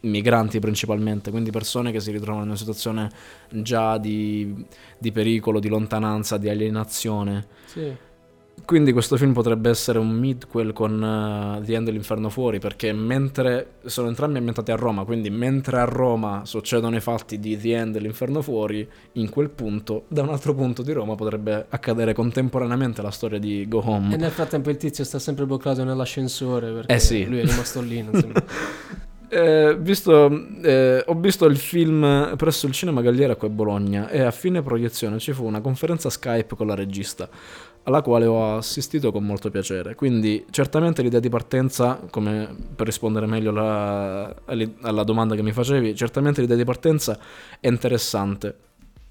migranti principalmente, quindi persone che si ritrovano in una situazione già di, di pericolo, di lontananza, di alienazione. Sì. Quindi questo film potrebbe essere un midquel con eh, The End dell'Inferno Fuori, perché mentre sono entrambi ambientati a Roma, quindi mentre a Roma succedono i fatti di The End dell'Inferno Fuori, in quel punto, da un altro punto di Roma potrebbe accadere contemporaneamente la storia di Go Home. E nel frattempo il tizio sta sempre bloccato nell'ascensore perché Eh sì. lui è rimasto lì. So. [LAUGHS] Eh, visto, eh, ho visto il film presso il Cinema Galliera qui a Bologna e a fine proiezione ci fu una conferenza Skype con la regista alla quale ho assistito con molto piacere. Quindi certamente l'idea di partenza, come per rispondere meglio alla, alla domanda che mi facevi, certamente l'idea di partenza è interessante.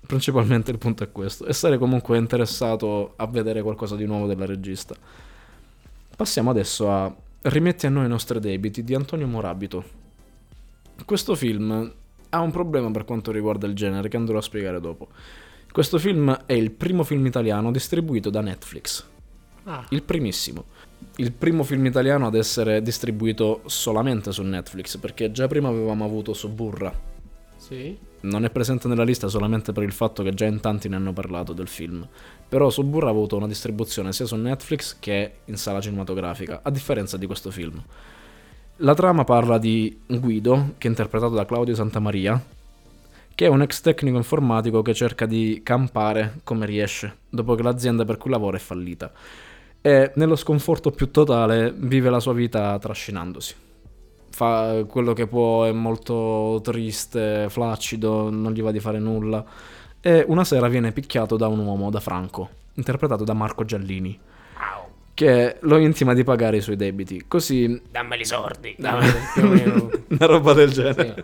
Principalmente il punto è questo. E sarei comunque interessato a vedere qualcosa di nuovo della regista. Passiamo adesso a Rimetti a noi i nostri debiti di Antonio Morabito. Questo film ha un problema per quanto riguarda il genere che andrò a spiegare dopo. Questo film è il primo film italiano distribuito da Netflix. Ah, Il primissimo. Il primo film italiano ad essere distribuito solamente su Netflix, perché già prima avevamo avuto Suburra. sì. Non è presente nella lista solamente per il fatto che già in tanti ne hanno parlato del film. Però Suburra ha avuto una distribuzione sia su Netflix che in sala cinematografica, a differenza di questo film. La trama parla di Guido, che è interpretato da Claudio Santamaria, che è un ex tecnico informatico che cerca di campare come riesce, dopo che l'azienda per cui lavora è fallita. E nello sconforto più totale vive la sua vita trascinandosi. Fa quello che può, è molto triste, flaccido, non gli va di fare nulla. E una sera viene picchiato da un uomo, da Franco, interpretato da Marco Giallini. Che lo intima di pagare i suoi debiti. Così Dammeli i sordi. Dammi- [LAUGHS] una roba del genere.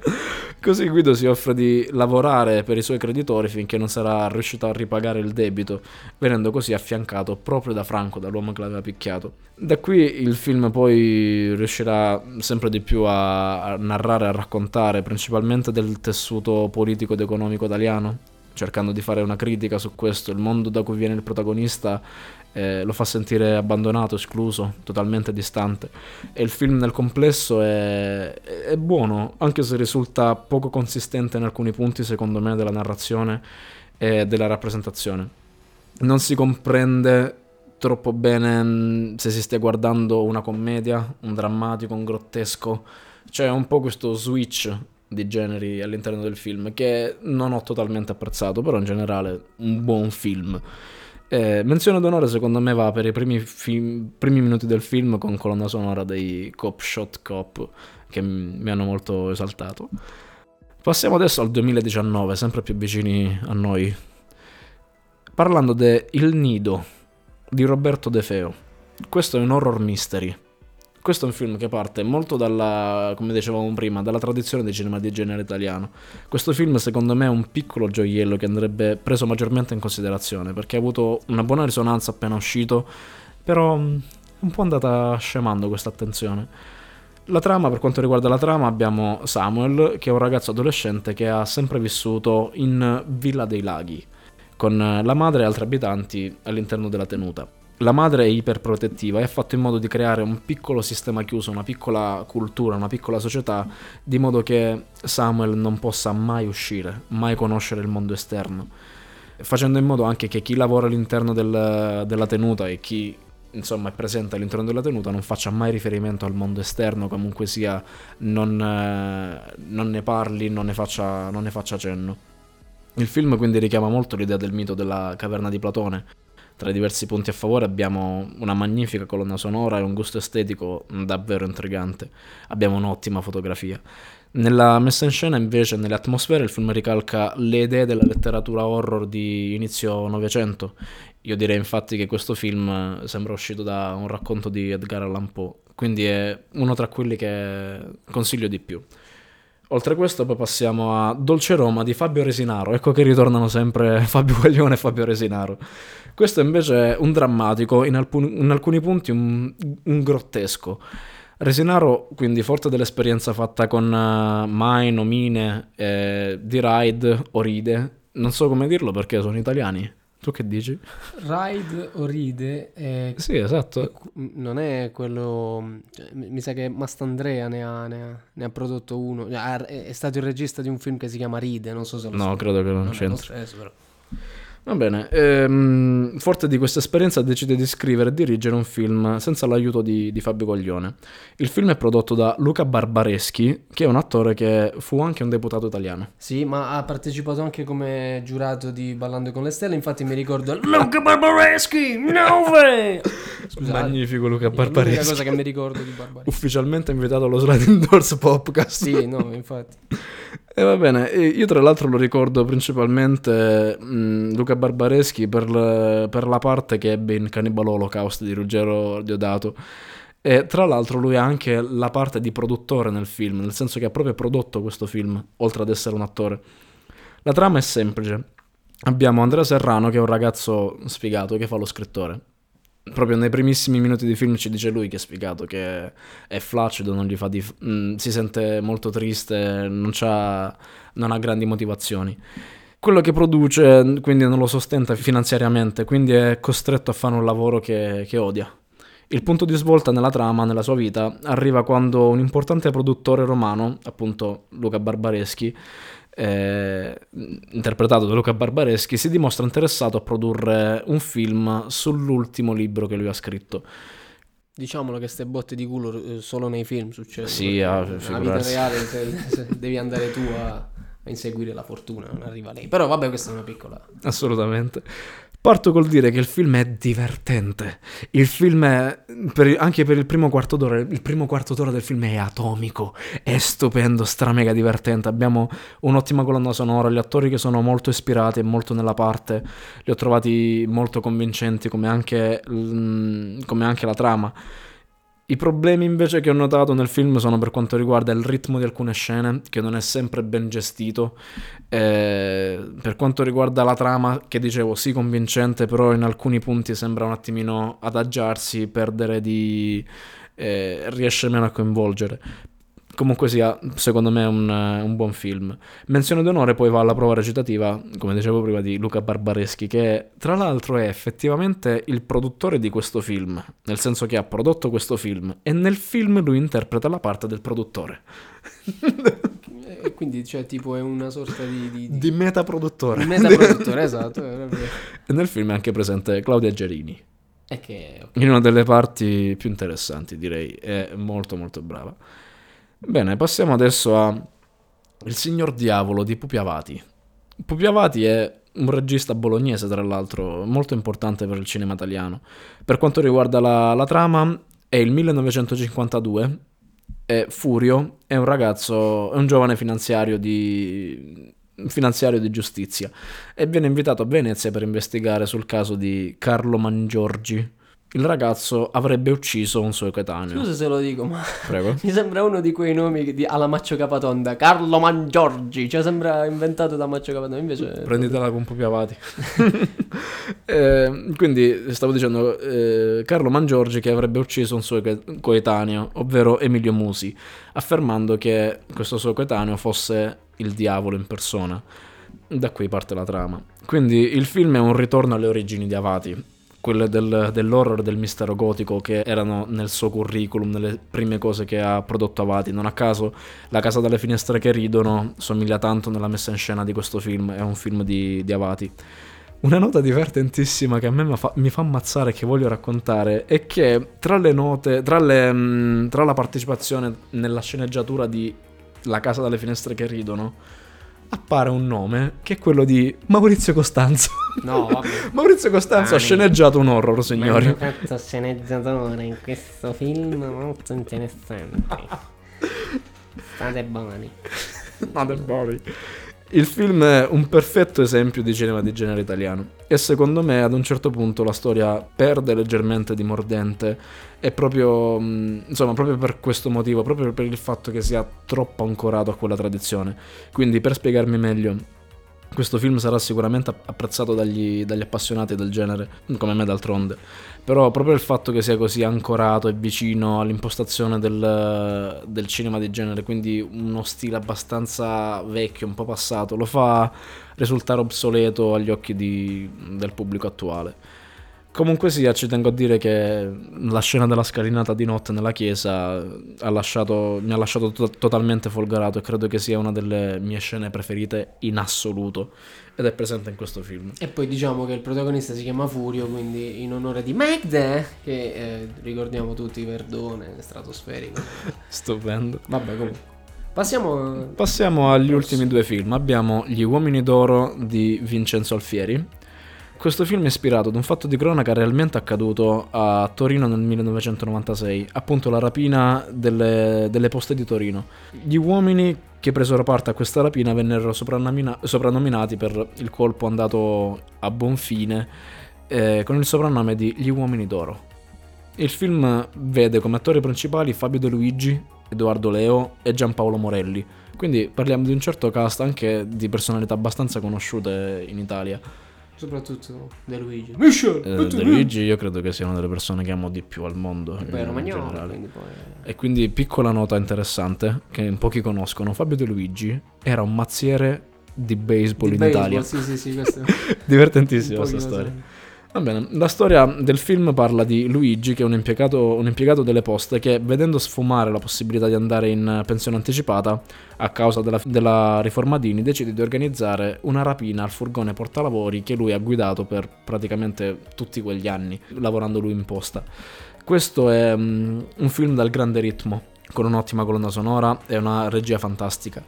Così Guido si offre di lavorare per i suoi creditori finché non sarà riuscito a ripagare il debito, venendo così affiancato proprio da Franco, dall'uomo che l'aveva picchiato. Da qui il film poi riuscirà sempre di più a, a narrare, a raccontare principalmente del tessuto politico ed economico italiano, cercando di fare una critica su questo. Il mondo da cui viene il protagonista eh, lo fa sentire abbandonato, escluso, totalmente distante. E il film nel complesso è, è buono, anche se risulta poco consistente in alcuni punti, secondo me, della narrazione e della rappresentazione. Non si comprende troppo bene mh, se si stia guardando una commedia, un drammatico, un grottesco. C'è un po' questo switch di generi all'interno del film che non ho totalmente apprezzato, però in generale un buon film. Eh, menzione d'onore secondo me va per i primi, film- primi minuti del film con colonna sonora dei Cop Shot Cop che mi hanno molto esaltato. Passiamo adesso al 2019, sempre più vicini a noi, parlando de Il Nido di Roberto De Feo. Questo è un horror mystery. Questo è un film che parte molto dalla, come dicevamo prima, dalla tradizione del cinema di genere italiano. Questo film secondo me è un piccolo gioiello che andrebbe preso maggiormente in considerazione perché ha avuto una buona risonanza appena uscito, però mh, un po' andata scemando questa attenzione. La trama, per quanto riguarda la trama, abbiamo Samuel, che è un ragazzo adolescente che ha sempre vissuto in Villa dei Laghi, con la madre e altri abitanti all'interno della tenuta. La madre è iperprotettiva e ha fatto in modo di creare un piccolo sistema chiuso, una piccola cultura, una piccola società, di modo che Samuel non possa mai uscire, mai conoscere il mondo esterno, facendo in modo anche che chi lavora all'interno del- della tenuta e chi insomma è presente all'interno della tenuta non faccia mai riferimento al mondo esterno, comunque sia non, eh, non ne parli, non ne, faccia, non ne faccia cenno. Il film quindi richiama molto l'idea del mito della caverna di Platone. Tra i diversi punti a favore abbiamo una magnifica colonna sonora e un gusto estetico davvero intrigante. Abbiamo un'ottima fotografia. Nella messa in scena, invece, nelle atmosfere, il film ricalca le idee della letteratura horror di inizio Novecento. Io direi infatti che questo film sembra uscito da un racconto di Edgar Allan Poe, quindi è uno tra quelli che consiglio di più. Oltre a questo poi passiamo a Dolce Roma di Fabio Resinaro, ecco che ritornano sempre Fabio Guaglione e Fabio Resinaro. Questo invece è un drammatico, in, alcun- in alcuni punti un, un grottesco. Resinaro, quindi forte dell'esperienza fatta con uh, Mine, Omine, eh, D-Ride, Oride, non so come dirlo perché sono italiani. Tu che dici? Ride Oride è- Sì, esatto. non è quello... cioè, mi sa che Mastandrea ne ha, ne ha- ne ha prodotto uno. Cioè, È è stato il regista di un film che si chiama Ride, non so se lo No, so. credo che non è lo c'entri. stesso, però. Va bene, ehm, forte di questa esperienza decide di scrivere e dirigere un film senza l'aiuto di, di Fabio Coglione. Il film è prodotto da Luca Barbareschi, che è un attore che fu anche un deputato italiano. Sì, ma ha partecipato anche come giurato di Ballando con le Stelle, infatti mi ricordo [COUGHS] Luca Barbareschi, 9! [COUGHS] Scusate, Magnifico Luca è l'unica Barbareschi. cosa che mi ricordo di Barbareschi. Ufficialmente invitato allo Sliding Doors Podcast. Sì, no, infatti. E va bene, io tra l'altro lo ricordo principalmente mh, Luca Barbareschi per, le- per la parte che ebbe in Cannibal Holocaust di Ruggero Diodato. E tra l'altro lui ha anche la parte di produttore nel film, nel senso che ha proprio prodotto questo film, oltre ad essere un attore. La trama è semplice. Abbiamo Andrea Serrano che è un ragazzo sfigato che fa lo scrittore. Proprio nei primissimi minuti di film ci dice lui che è sfigato, che è flaccido, non gli fa di... mm, si sente molto triste, non, non ha grandi motivazioni. Quello che produce quindi non lo sostenta finanziariamente, quindi è costretto a fare un lavoro che, che odia. Il punto di svolta nella trama, nella sua vita, arriva quando un importante produttore romano, appunto Luca Barbareschi, eh, interpretato da Luca Barbareschi, si dimostra interessato a produrre un film sull'ultimo libro che lui ha scritto. Diciamolo che ste botte di culo eh, solo nei film succedono. Sì, ah, nella vita reale se- se [LAUGHS] devi andare tu a, a inseguire la fortuna, non arriva lei. Però vabbè, questa è una piccola... Assolutamente. Parto col dire che il film è divertente. Il film è, per- anche per il primo quarto d'ora, il primo quarto d'ora del film è atomico, è stupendo, stramega divertente. Abbiamo un'ottima colonna sonora, gli attori che sono molto ispirati e molto nella parte, li ho trovati molto convincenti, come anche, mm, come anche la trama. I problemi invece che ho notato nel film sono per quanto riguarda il ritmo di alcune scene, che non è sempre ben gestito, eh, per quanto riguarda la trama, che dicevo sì convincente, però in alcuni punti sembra un attimino adagiarsi, perdere di... Eh, riesce meno a coinvolgere. Comunque sia, secondo me è un, un, buon film. Menzione d'onore poi va alla prova recitativa, come dicevo prima, di Luca Barbareschi, che tra l'altro è effettivamente il produttore di questo film, nel senso che ha prodotto questo film e nel film lui interpreta la parte del produttore. e quindi cioè tipo è una sorta di... Di, di... di metaproduttore. Di metaproduttore, [LAUGHS] esatto. E nel film è anche presente Claudia Gerini. E che... Okay. In una delle parti più interessanti, direi. È molto molto brava. Bene, passiamo adesso a Il signor diavolo di Pupi Avati. Pupi Avati è un regista bolognese, tra l'altro, molto importante per il cinema italiano. Per quanto riguarda la, la trama, è il 1952 e Furio è un ragazzo, è un giovane finanziario di, finanziario di giustizia e viene invitato a Venezia per investigare sul caso di Carlo Mangiorgi, il ragazzo avrebbe ucciso un suo coetaneo. Scusa se lo dico, ma Prego. [LAUGHS] mi sembra uno di quei nomi di Alamaccio Capatonda, Carlo Mangiorgi, cioè sembra inventato da Maccio Capatonda, invece... Prenditela con un po' più avanti. [LAUGHS] [LAUGHS] eh, quindi stavo dicendo eh, Carlo Mangiorgi che avrebbe ucciso un suo coetaneo, ovvero Emilio Musi, affermando che questo suo coetaneo fosse il diavolo in persona. Da qui parte la trama. Quindi il film è un ritorno alle origini di Avati quelle del, dell'horror, del mistero gotico che erano nel suo curriculum, nelle prime cose che ha prodotto Avati. Non a caso La casa dalle finestre che ridono somiglia tanto nella messa in scena di questo film, è un film di, di Avati. Una nota divertentissima che a me mi fa ammazzare, che voglio raccontare, è che tra le note, tra, le, mm, tra la partecipazione nella sceneggiatura di La casa dalle finestre che ridono, appare un nome che è quello di Maurizio Costanzo. No, [LAUGHS] vabbè. Maurizio Costanzo ah, ha sceneggiato un horror, signori. Ha fatto sceneggiatore in questo film molto interessante. [LAUGHS] State buoni. State buoni. Il film è un perfetto esempio di cinema di genere italiano e secondo me ad un certo punto la storia perde leggermente di mordente e proprio, insomma, proprio per questo motivo, proprio per il fatto che sia troppo ancorato a quella tradizione. Quindi per spiegarmi meglio, questo film sarà sicuramente apprezzato dagli, dagli, appassionati del genere, come me d'altronde. Però proprio il fatto che sia così ancorato e vicino all'impostazione del, del, cinema di genere, quindi uno stile abbastanza vecchio, un po' passato, lo fa risultare obsoleto agli occhi di, del pubblico attuale. Comunque sia, ci tengo a dire che la scena della scalinata di notte nella chiesa ha lasciato, mi ha lasciato to- totalmente folgorato e credo che sia una delle mie scene preferite in assoluto ed è presente in questo film. E poi diciamo che il protagonista si chiama Furio, quindi in onore di Magda, che eh, ricordiamo tutti Verdone, stratosferico. [LAUGHS] Stupendo. Vabbè, comunque. Passiamo, Passiamo agli ultimi due film. Abbiamo Gli uomini d'oro di Vincenzo Alfieri questo film è ispirato ad un fatto di cronaca realmente accaduto a Torino nel 1996, appunto la rapina delle, delle poste di Torino. Gli uomini che presero parte a questa rapina vennero soprannominati per il colpo andato a buon fine eh, con il soprannome di Gli uomini d'oro. Il film vede come attori principali Fabio De Luigi, Edoardo Leo e Giampaolo Morelli, quindi parliamo di un certo cast anche di personalità abbastanza conosciute in Italia soprattutto De Luigi. Michel, eh, De Luigi io credo che sia una delle persone che amo di più al mondo. Beh, romagnolo, quindi poi... E quindi piccola nota interessante che in pochi conoscono, Fabio De Luigi era un mazziere di baseball di in baseball, Italia. Sì, sì, sì, questo [LAUGHS] Divertentissima questa storia. Va bene, la storia del film parla di Luigi, che è un impiegato, un impiegato, delle poste, che vedendo sfumare la possibilità di andare in pensione anticipata a causa della, della riforma Dini, decide di organizzare una rapina al furgone portalavori che lui ha guidato per praticamente tutti quegli anni, lavorando lui in posta. Questo è um, un film dal grande ritmo, con un'ottima colonna sonora e una regia fantastica.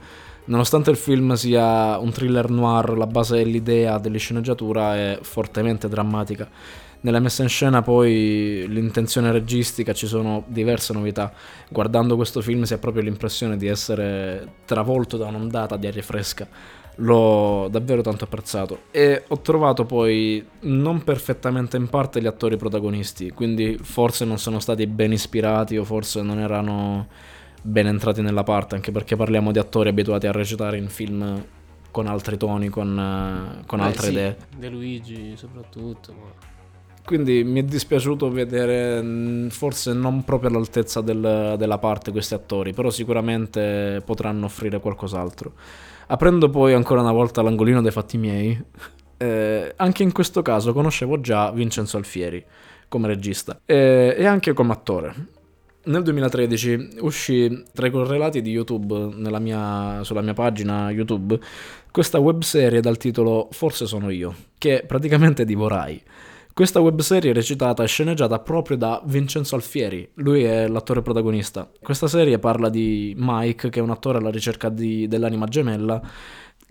Nonostante il film sia un thriller noir, la base e l'idea dell'sceneggiatura è fortemente drammatica. Nella messa in scena poi l'intenzione registica ci sono diverse novità. Guardando questo film si ha proprio l'impressione di essere travolto da un'ondata di aria fresca. L'ho davvero tanto apprezzato e ho trovato poi non perfettamente in parte gli attori protagonisti, quindi forse non sono stati ben ispirati o forse non erano ben entrati nella parte, anche perché parliamo di attori abituati a recitare in film con altri toni, con, eh, con Beh, altre sì, idee. De Luigi soprattutto. Ma... Quindi mi è dispiaciuto vedere mh, forse non proprio all'altezza del- della parte questi attori, però sicuramente potranno offrire qualcos'altro. Aprendo poi ancora una volta l'angolino dei fatti miei, [LAUGHS] eh, anche in questo caso conoscevo già Vincenzo Alfieri come regista eh, e anche come attore. Nel 2013 uscì tra i correlati di YouTube mia- sulla mia pagina YouTube questa webserie dal titolo Forse sono io, che praticamente divorai. Questa webserie è recitata e sceneggiata proprio da Vincenzo Alfieri, lui è l'attore protagonista. Questa serie parla di Mike, che è un attore alla ricerca di- dell'anima gemella,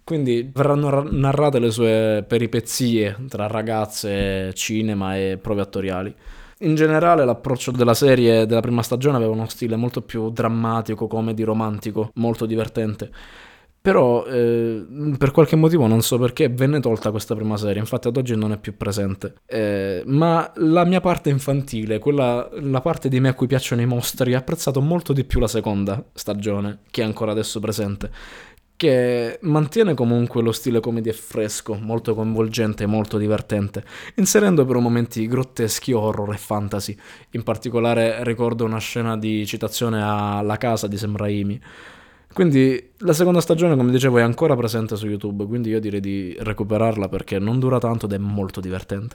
quindi verranno ra- narrate le sue peripezie tra ragazze, cinema e prove attoriali. In generale l'approccio della serie della prima stagione aveva uno stile molto più drammatico, comedy romantico, molto divertente. Però eh, per qualche motivo, non so perché, venne tolta questa prima serie, infatti ad oggi non è più presente. Eh, ma la mia parte infantile, quella, la parte di me a cui piacciono i mostri, ha apprezzato molto di più la seconda stagione, che è ancora adesso presente, che mantiene comunque lo stile comedy fresco, molto coinvolgente e molto divertente, inserendo però momenti grotteschi, horror e fantasy. In particolare ricordo una scena di citazione alla casa di Sam Raimi. Quindi la seconda stagione, come dicevo, è ancora presente su YouTube, quindi io direi di recuperarla perché non dura tanto ed è molto divertente.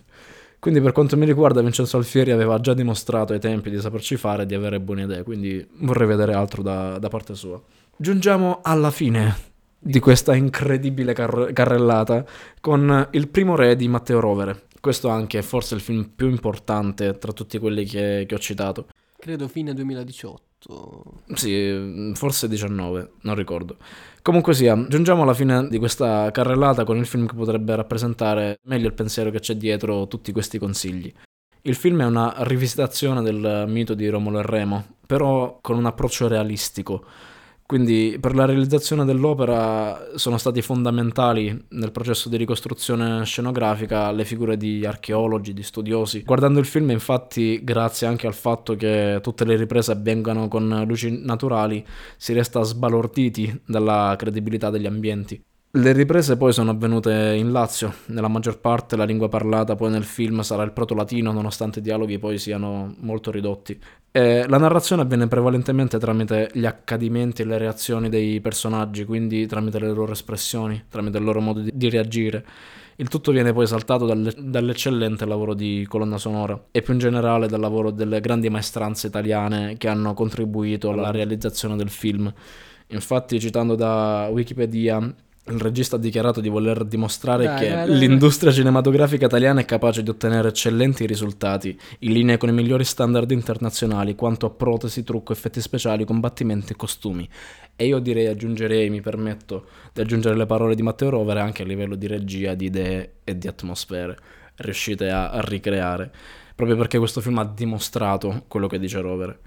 Quindi per quanto mi riguarda Vincenzo Alfieri aveva già dimostrato ai tempi di saperci fare e di avere buone idee, quindi vorrei vedere altro da, da parte sua. Giungiamo alla fine di questa incredibile car- carrellata con Il primo re di Matteo Rovere. Questo anche è forse il film più importante tra tutti quelli che, che ho citato. Credo fine 2018. Sì, forse 19, non ricordo. Comunque sia, giungiamo alla fine di questa carrellata con il film che potrebbe rappresentare meglio il pensiero che c'è dietro tutti questi consigli. Il film è una rivisitazione del mito di Romolo e Remo, però con un approccio realistico. Quindi per la realizzazione dell'opera sono stati fondamentali nel processo di ricostruzione scenografica le figure di archeologi, di studiosi. Guardando il film, infatti, grazie anche al fatto che tutte le riprese avvengano con luci naturali, si resta sbalorditi dalla credibilità degli ambienti. Le riprese poi sono avvenute in Lazio, nella maggior parte la lingua parlata poi nel film sarà il proto-latino nonostante i dialoghi poi siano molto ridotti. E la narrazione avviene prevalentemente tramite gli accadimenti e le reazioni dei personaggi, quindi tramite le loro espressioni, tramite il loro modo di, di reagire. Il tutto viene poi esaltato dalle- dall'eccellente lavoro di colonna sonora e più in generale dal lavoro delle grandi maestranze italiane che hanno contribuito alla realizzazione del film. Infatti, citando da Wikipedia, il regista ha dichiarato di voler dimostrare Dai, che dai, dai. l'industria cinematografica italiana è capace di ottenere eccellenti risultati, in linea con i migliori standard internazionali quanto a protesi, trucco, effetti speciali, combattimenti e costumi. E io direi, aggiungerei, mi permetto di aggiungere le parole di Matteo Rovere anche a livello di regia, di idee e di atmosfere riuscite a, a ricreare, proprio perché questo film ha dimostrato quello che dice Rovere.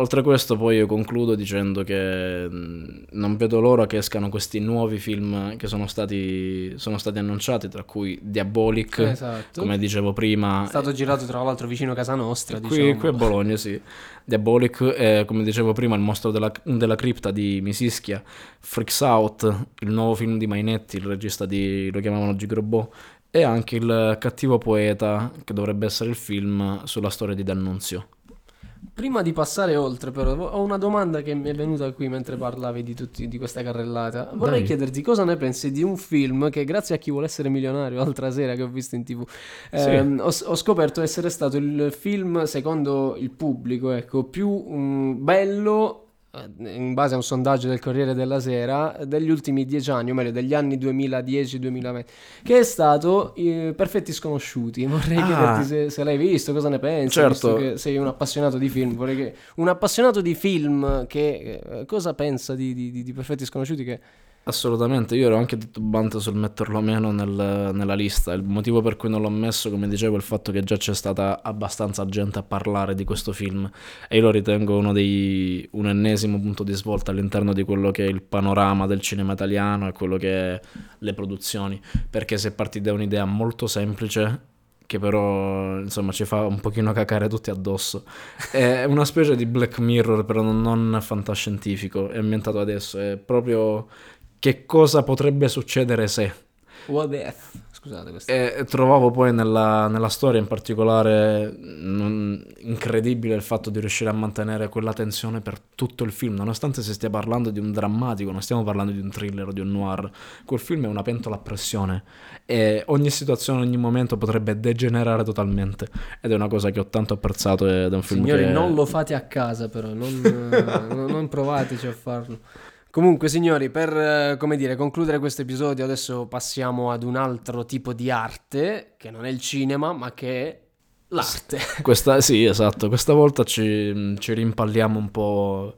Oltre a questo poi io concludo dicendo che mh, non vedo l'ora che escano questi nuovi film che sono stati, sono stati annunciati, tra cui Diabolic, Esatto. come dicevo prima. È stato girato tra l'altro vicino a casa nostra, Qui, diciamo. qui a Bologna, sì. Diabolic, e come dicevo prima, il mostro della, della cripta di Misischia, Freaks Out, il nuovo film di Mainetti, il regista di lo chiamavano Gigrobot, e anche il cattivo poeta, che dovrebbe essere il film sulla storia di D'Annunzio. Prima di passare oltre, però, ho una domanda che mi è venuta qui mentre parlavi di, tutti, di questa carrellata. Vorrei Dai. chiederti cosa ne pensi di un film che, grazie a chi vuole essere milionario, [LAUGHS] l'altra sera che ho visto in tv, ehm, ho, ho scoperto essere stato il film, secondo il pubblico, ecco, più mm, bello in base a un sondaggio del Corriere della Sera, degli ultimi dieci anni, o meglio degli anni 2010-2020, che è stato eh, Perfetti Sconosciuti. Vorrei Ah. chiederti se, se l'hai visto, cosa ne pensi, Certo. sei un appassionato di film. Vorrei che... Un appassionato di film che eh, cosa pensa di, di- di- di Perfetti Sconosciuti che... Assolutamente, io ero anche titubante sul metterlo meno nel- nella lista. Il motivo per cui non l'ho messo, come dicevo, è il fatto che già c'è stata abbastanza gente a parlare di questo film e io lo ritengo uno dei, un ennesimo punto di svolta all'interno di quello che è il panorama del cinema italiano e quello che è le produzioni, perché si è partiti da un'idea molto semplice che però insomma ci fa un pochino cacare tutti addosso. È una specie di Black Mirror, però non fantascientifico, è ambientato adesso, è proprio che cosa potrebbe succedere se. What if? Scusate, questo. E trovavo poi nella, nella storia in particolare non- incredibile il fatto di riuscire a mantenere quella tensione per tutto il film, nonostante si stia parlando di un drammatico, non stiamo parlando di un thriller o di un noir. Quel film è una pentola a pressione e ogni situazione, ogni momento potrebbe degenerare totalmente. Ed è una cosa che ho tanto apprezzato ed è un film Signori, che... non lo fate a casa però, non, eh, [LAUGHS] non- non provateci a farlo. Comunque, signori, per eh, come dire, concludere questo episodio, adesso passiamo ad un altro tipo di arte, che non è il cinema, ma che è l'arte. Questa, sì, esatto, questa volta ci, ci rimpalliamo un po'...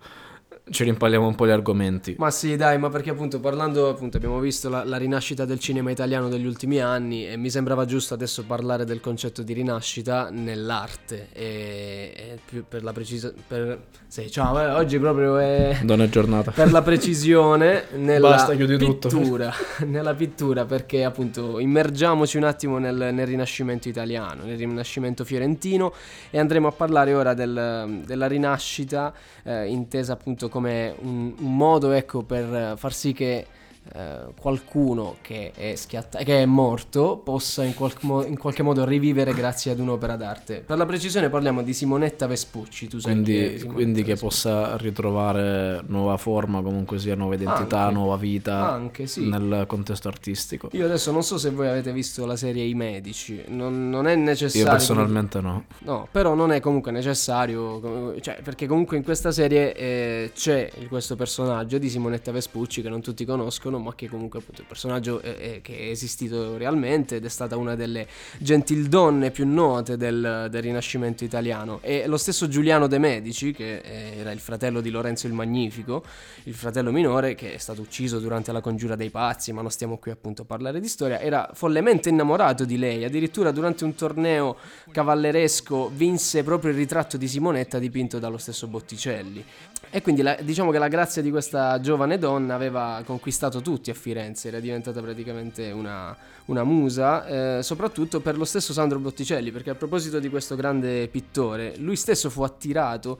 Ci rimpalliamo un po' gli argomenti. Ma sì, dai, ma perché appunto parlando, appunto abbiamo visto la, la rinascita del cinema italiano degli ultimi anni e mi sembrava giusto adesso parlare del concetto di rinascita nell'arte e, e più per la precisa... Per, sì, ciao, eh, oggi proprio è... Buona giornata. per la precisione [LAUGHS] nella Basta, pittura, [LAUGHS] nella pittura perché appunto immergiamoci un attimo nel, nel rinascimento italiano, nel rinascimento fiorentino e andremo a parlare ora del- della rinascita eh, intesa appunto come un, un modo ecco per far sì che eh, qualcuno che è, schiatta- che è morto possa in, qualche mo- in qualche modo rivivere grazie ad un'opera d'arte. Per la precisione parliamo di Simonetta Vespucci, tu sai Quindi, Simonetta quindi che possa ritrovare nuova forma, comunque sia nuova identità, Anche. nuova vita Anche, sì. nel contesto artistico. Io adesso non so se voi avete visto la serie I Medici, non, non è necessario. Io personalmente no. No, però non è comunque necessario, cioè, perché comunque in questa serie eh, c'è questo personaggio di Simonetta Vespucci che non tutti conoscono, ma che comunque appunto è un personaggio eh, che è esistito realmente ed è stata una delle gentildonne più note del, del Rinascimento italiano. E lo stesso Giuliano De Medici, che era il fratello di Lorenzo il Magnifico, il fratello minore che è stato ucciso durante la congiura dei pazzi, ma non stiamo qui appunto a parlare di storia, era follemente innamorato di lei, addirittura durante un torneo cavalleresco vinse proprio il ritratto di Simonetta dipinto dallo stesso Botticelli. E quindi la- diciamo che la grazia di questa giovane donna aveva conquistato tutti a Firenze, era diventata praticamente una, una musa, eh, soprattutto per lo stesso Sandro Botticelli, perché a proposito di questo grande pittore, lui stesso fu attirato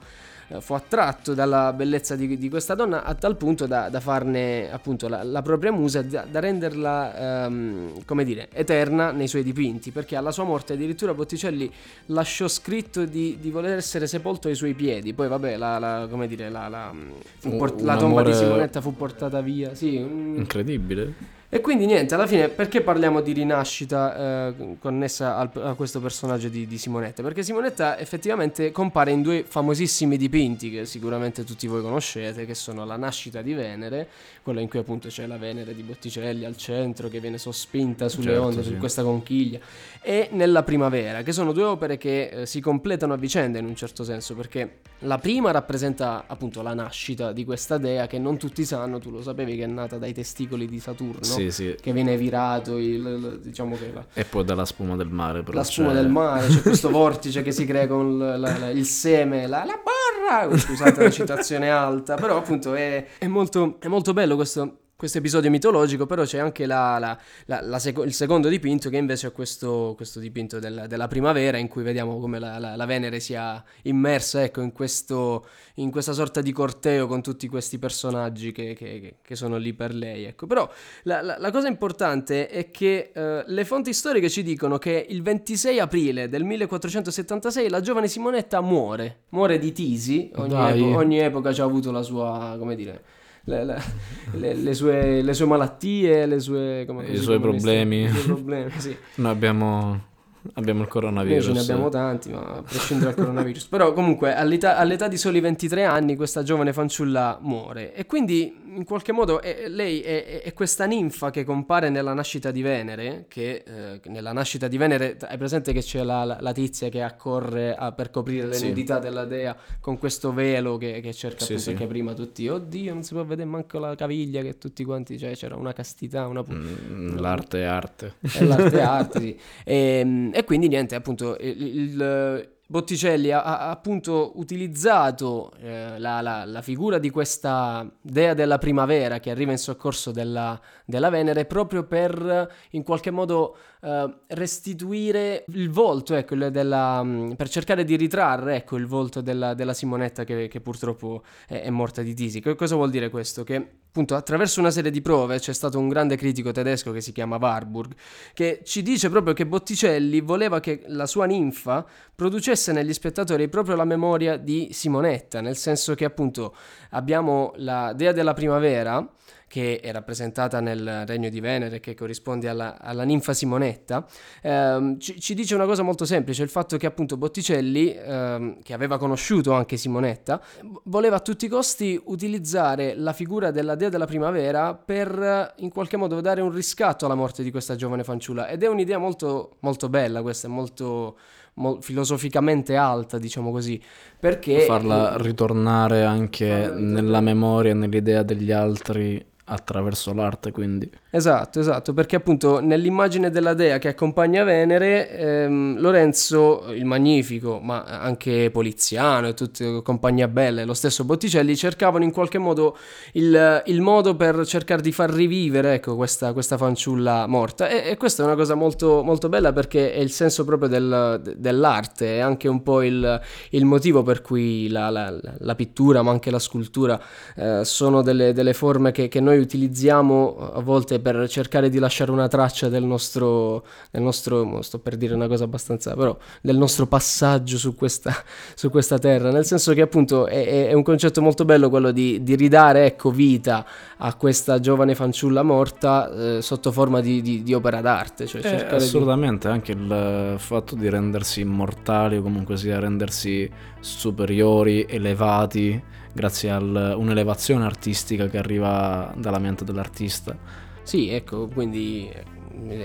fu attratto dalla bellezza di, di questa donna a tal punto da, da farne appunto la, la propria musa, da, da renderla, ehm, come dire, eterna nei suoi dipinti, perché alla sua morte addirittura Botticelli lasciò scritto di, di voler essere sepolto ai suoi piedi, poi vabbè, la, la- come dire, la, la- Un- port- la tomba di amore- Simonetta fu portata via, sì, un- Incredibile. E quindi niente, alla fine perché parliamo di rinascita eh, connessa al- a questo personaggio di, di Simonetta? Perché Simonetta effettivamente compare in due famosissimi dipinti che sicuramente tutti voi conoscete, che sono La nascita di Venere, quella in cui appunto c'è la Venere di Botticelli al centro che viene sospinta sulle Certo, onde, sì. su questa conchiglia, e Nella primavera, che sono due opere che eh, si completano a vicenda in un certo senso, perché la prima rappresenta appunto la nascita di questa dea che non tutti sanno, tu lo sapevi che è nata dai testicoli di Saturno Sì, sì. che viene virato, il, diciamo che la, E poi dalla spuma del mare. Però la spuma c'è- del mare, c'è questo [LAUGHS] vortice che si crea con la- la- il seme, la, la barra, scusate la citazione alta, però appunto è, è molto, è molto bello questo, questo episodio mitologico, però c'è anche la- la- la- seco- il secondo dipinto che invece è questo, questo dipinto della, della primavera in cui vediamo come la, Venere sia immersa ecco, in, questo, in questa sorta di corteo con tutti questi personaggi che, che- che sono lì per lei. Ecco. Però la, cosa importante è che eh, le fonti storiche ci dicono che il 26 aprile del 1476 la giovane Simonetta muore, muore di tisi, ogni, epo- ogni epoca ci ha avuto la sua, come dire... Le, le- le- sue, le sue malattie, le sue, come I suoi problemi. i suoi problemi, sì. Noi abbiamo Abbiamo il Noi coronavirus. ce ne abbiamo tanti, ma a prescindere dal coronavirus. Però comunque all'età, all'età di soli 23 anni questa giovane fanciulla muore e quindi in qualche modo è- lei è, è- questa ninfa che compare nella nascita di Venere, che eh, nella nascita di Venere hai presente che c'è la, la- la tizia che accorre a- per coprire le Sì. nudità della dea con questo velo che, che cerca Sì, appunto sì. prima tutti, oddio non si può vedere manco la caviglia che tutti quanti, cioè c'era una castità, una Mm, L'arte è arte. è l'arte è arte, [LAUGHS] sì. E, e quindi niente, appunto, il, il- Botticelli ha, ha appunto utilizzato eh, la, la- la figura di questa dea della primavera che arriva in soccorso della, della Venere proprio per in qualche modo eh, restituire il volto, ecco, della, mm, per cercare di ritrarre ecco, il volto della, della Simonetta che, che purtroppo è, è morta di tisi. Che cosa vuol dire questo? Che appunto attraverso una serie di prove c'è stato un grande critico tedesco che si chiama Warburg che ci dice proprio che Botticelli voleva che la sua ninfa producesse negli spettatori proprio la memoria di Simonetta, nel senso che appunto abbiamo la dea della primavera che è rappresentata nel regno di Venere, che corrisponde alla, alla ninfa Simonetta, ehm, ci, ci dice una cosa molto semplice, il fatto che appunto Botticelli, ehm, che aveva conosciuto anche Simonetta, voleva a tutti i costi utilizzare la figura della dea della primavera per in qualche modo dare un riscatto alla morte di questa giovane fanciulla. Ed è un'idea molto, molto bella, questa è molto mol- filosoficamente alta, diciamo così, perché... Farla ritornare anche nella memoria nell'idea degli altri attraverso l'arte, quindi. Esatto, esatto, perché appunto nell'immagine della dea che accompagna Venere, ehm, Lorenzo il Magnifico, ma anche Poliziano e tutte compagnia belle, lo stesso Botticelli, cercavano in qualche modo il, il modo per cercare di far rivivere ecco, questa, questa fanciulla morta. E, e questa è una cosa molto, molto bella perché è il senso proprio del- dell'arte, è anche un po' il, il motivo per cui la, la- la pittura, ma anche la scultura, eh, sono delle, delle forme che, che noi utilizziamo a volte per cercare di lasciare una traccia del nostro, del nostro, sto per dire una cosa abbastanza, però del nostro passaggio su questa, [LAUGHS] su questa terra, nel senso che appunto è, è- un concetto molto bello quello di, di ridare ecco, vita a questa giovane fanciulla morta eh, sotto forma di, di- di opera d'arte, cioè Eh, cercare di... assolutamente, anche il fatto di rendersi immortali o comunque sia rendersi superiori, elevati, grazie a un'elevazione artistica che arriva dalla mente dell'artista. Sì, ecco, quindi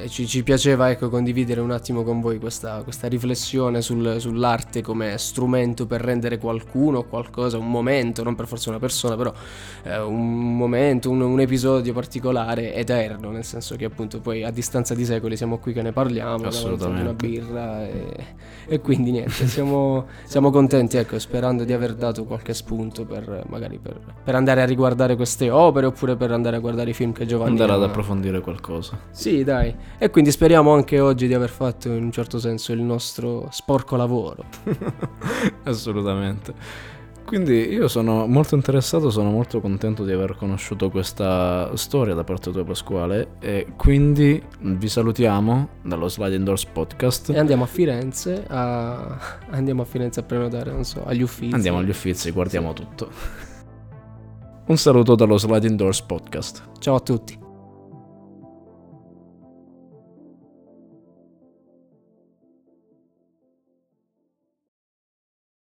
ci, ci piaceva ecco, condividere un attimo con voi questa, questa riflessione sul- sull'arte come strumento per rendere qualcuno qualcosa, un momento, non per forza una persona, però eh, un momento, un, un episodio particolare eterno, nel senso che appunto poi a distanza di secoli siamo qui che ne parliamo, ad una Assolutamente. birra e, e quindi niente, siamo, siamo contenti, ecco, sperando di aver dato qualche spunto per magari per, per andare a riguardare queste opere oppure per andare a guardare i film che Giovanni Andare ad approfondire qualcosa. Sì, dai. E quindi speriamo anche oggi di aver fatto in un certo senso il nostro sporco lavoro. [LAUGHS] Assolutamente. Quindi io sono molto interessato, sono molto contento di aver conosciuto questa storia da parte tua Pasquale e quindi vi salutiamo dallo Sliding Doors Podcast. E andiamo a Firenze a... andiamo a Firenze a prenotare, non so, agli uffizi. Andiamo agli uffizi, guardiamo tutto. Un saluto dallo Sliding Doors Podcast. Ciao a tutti.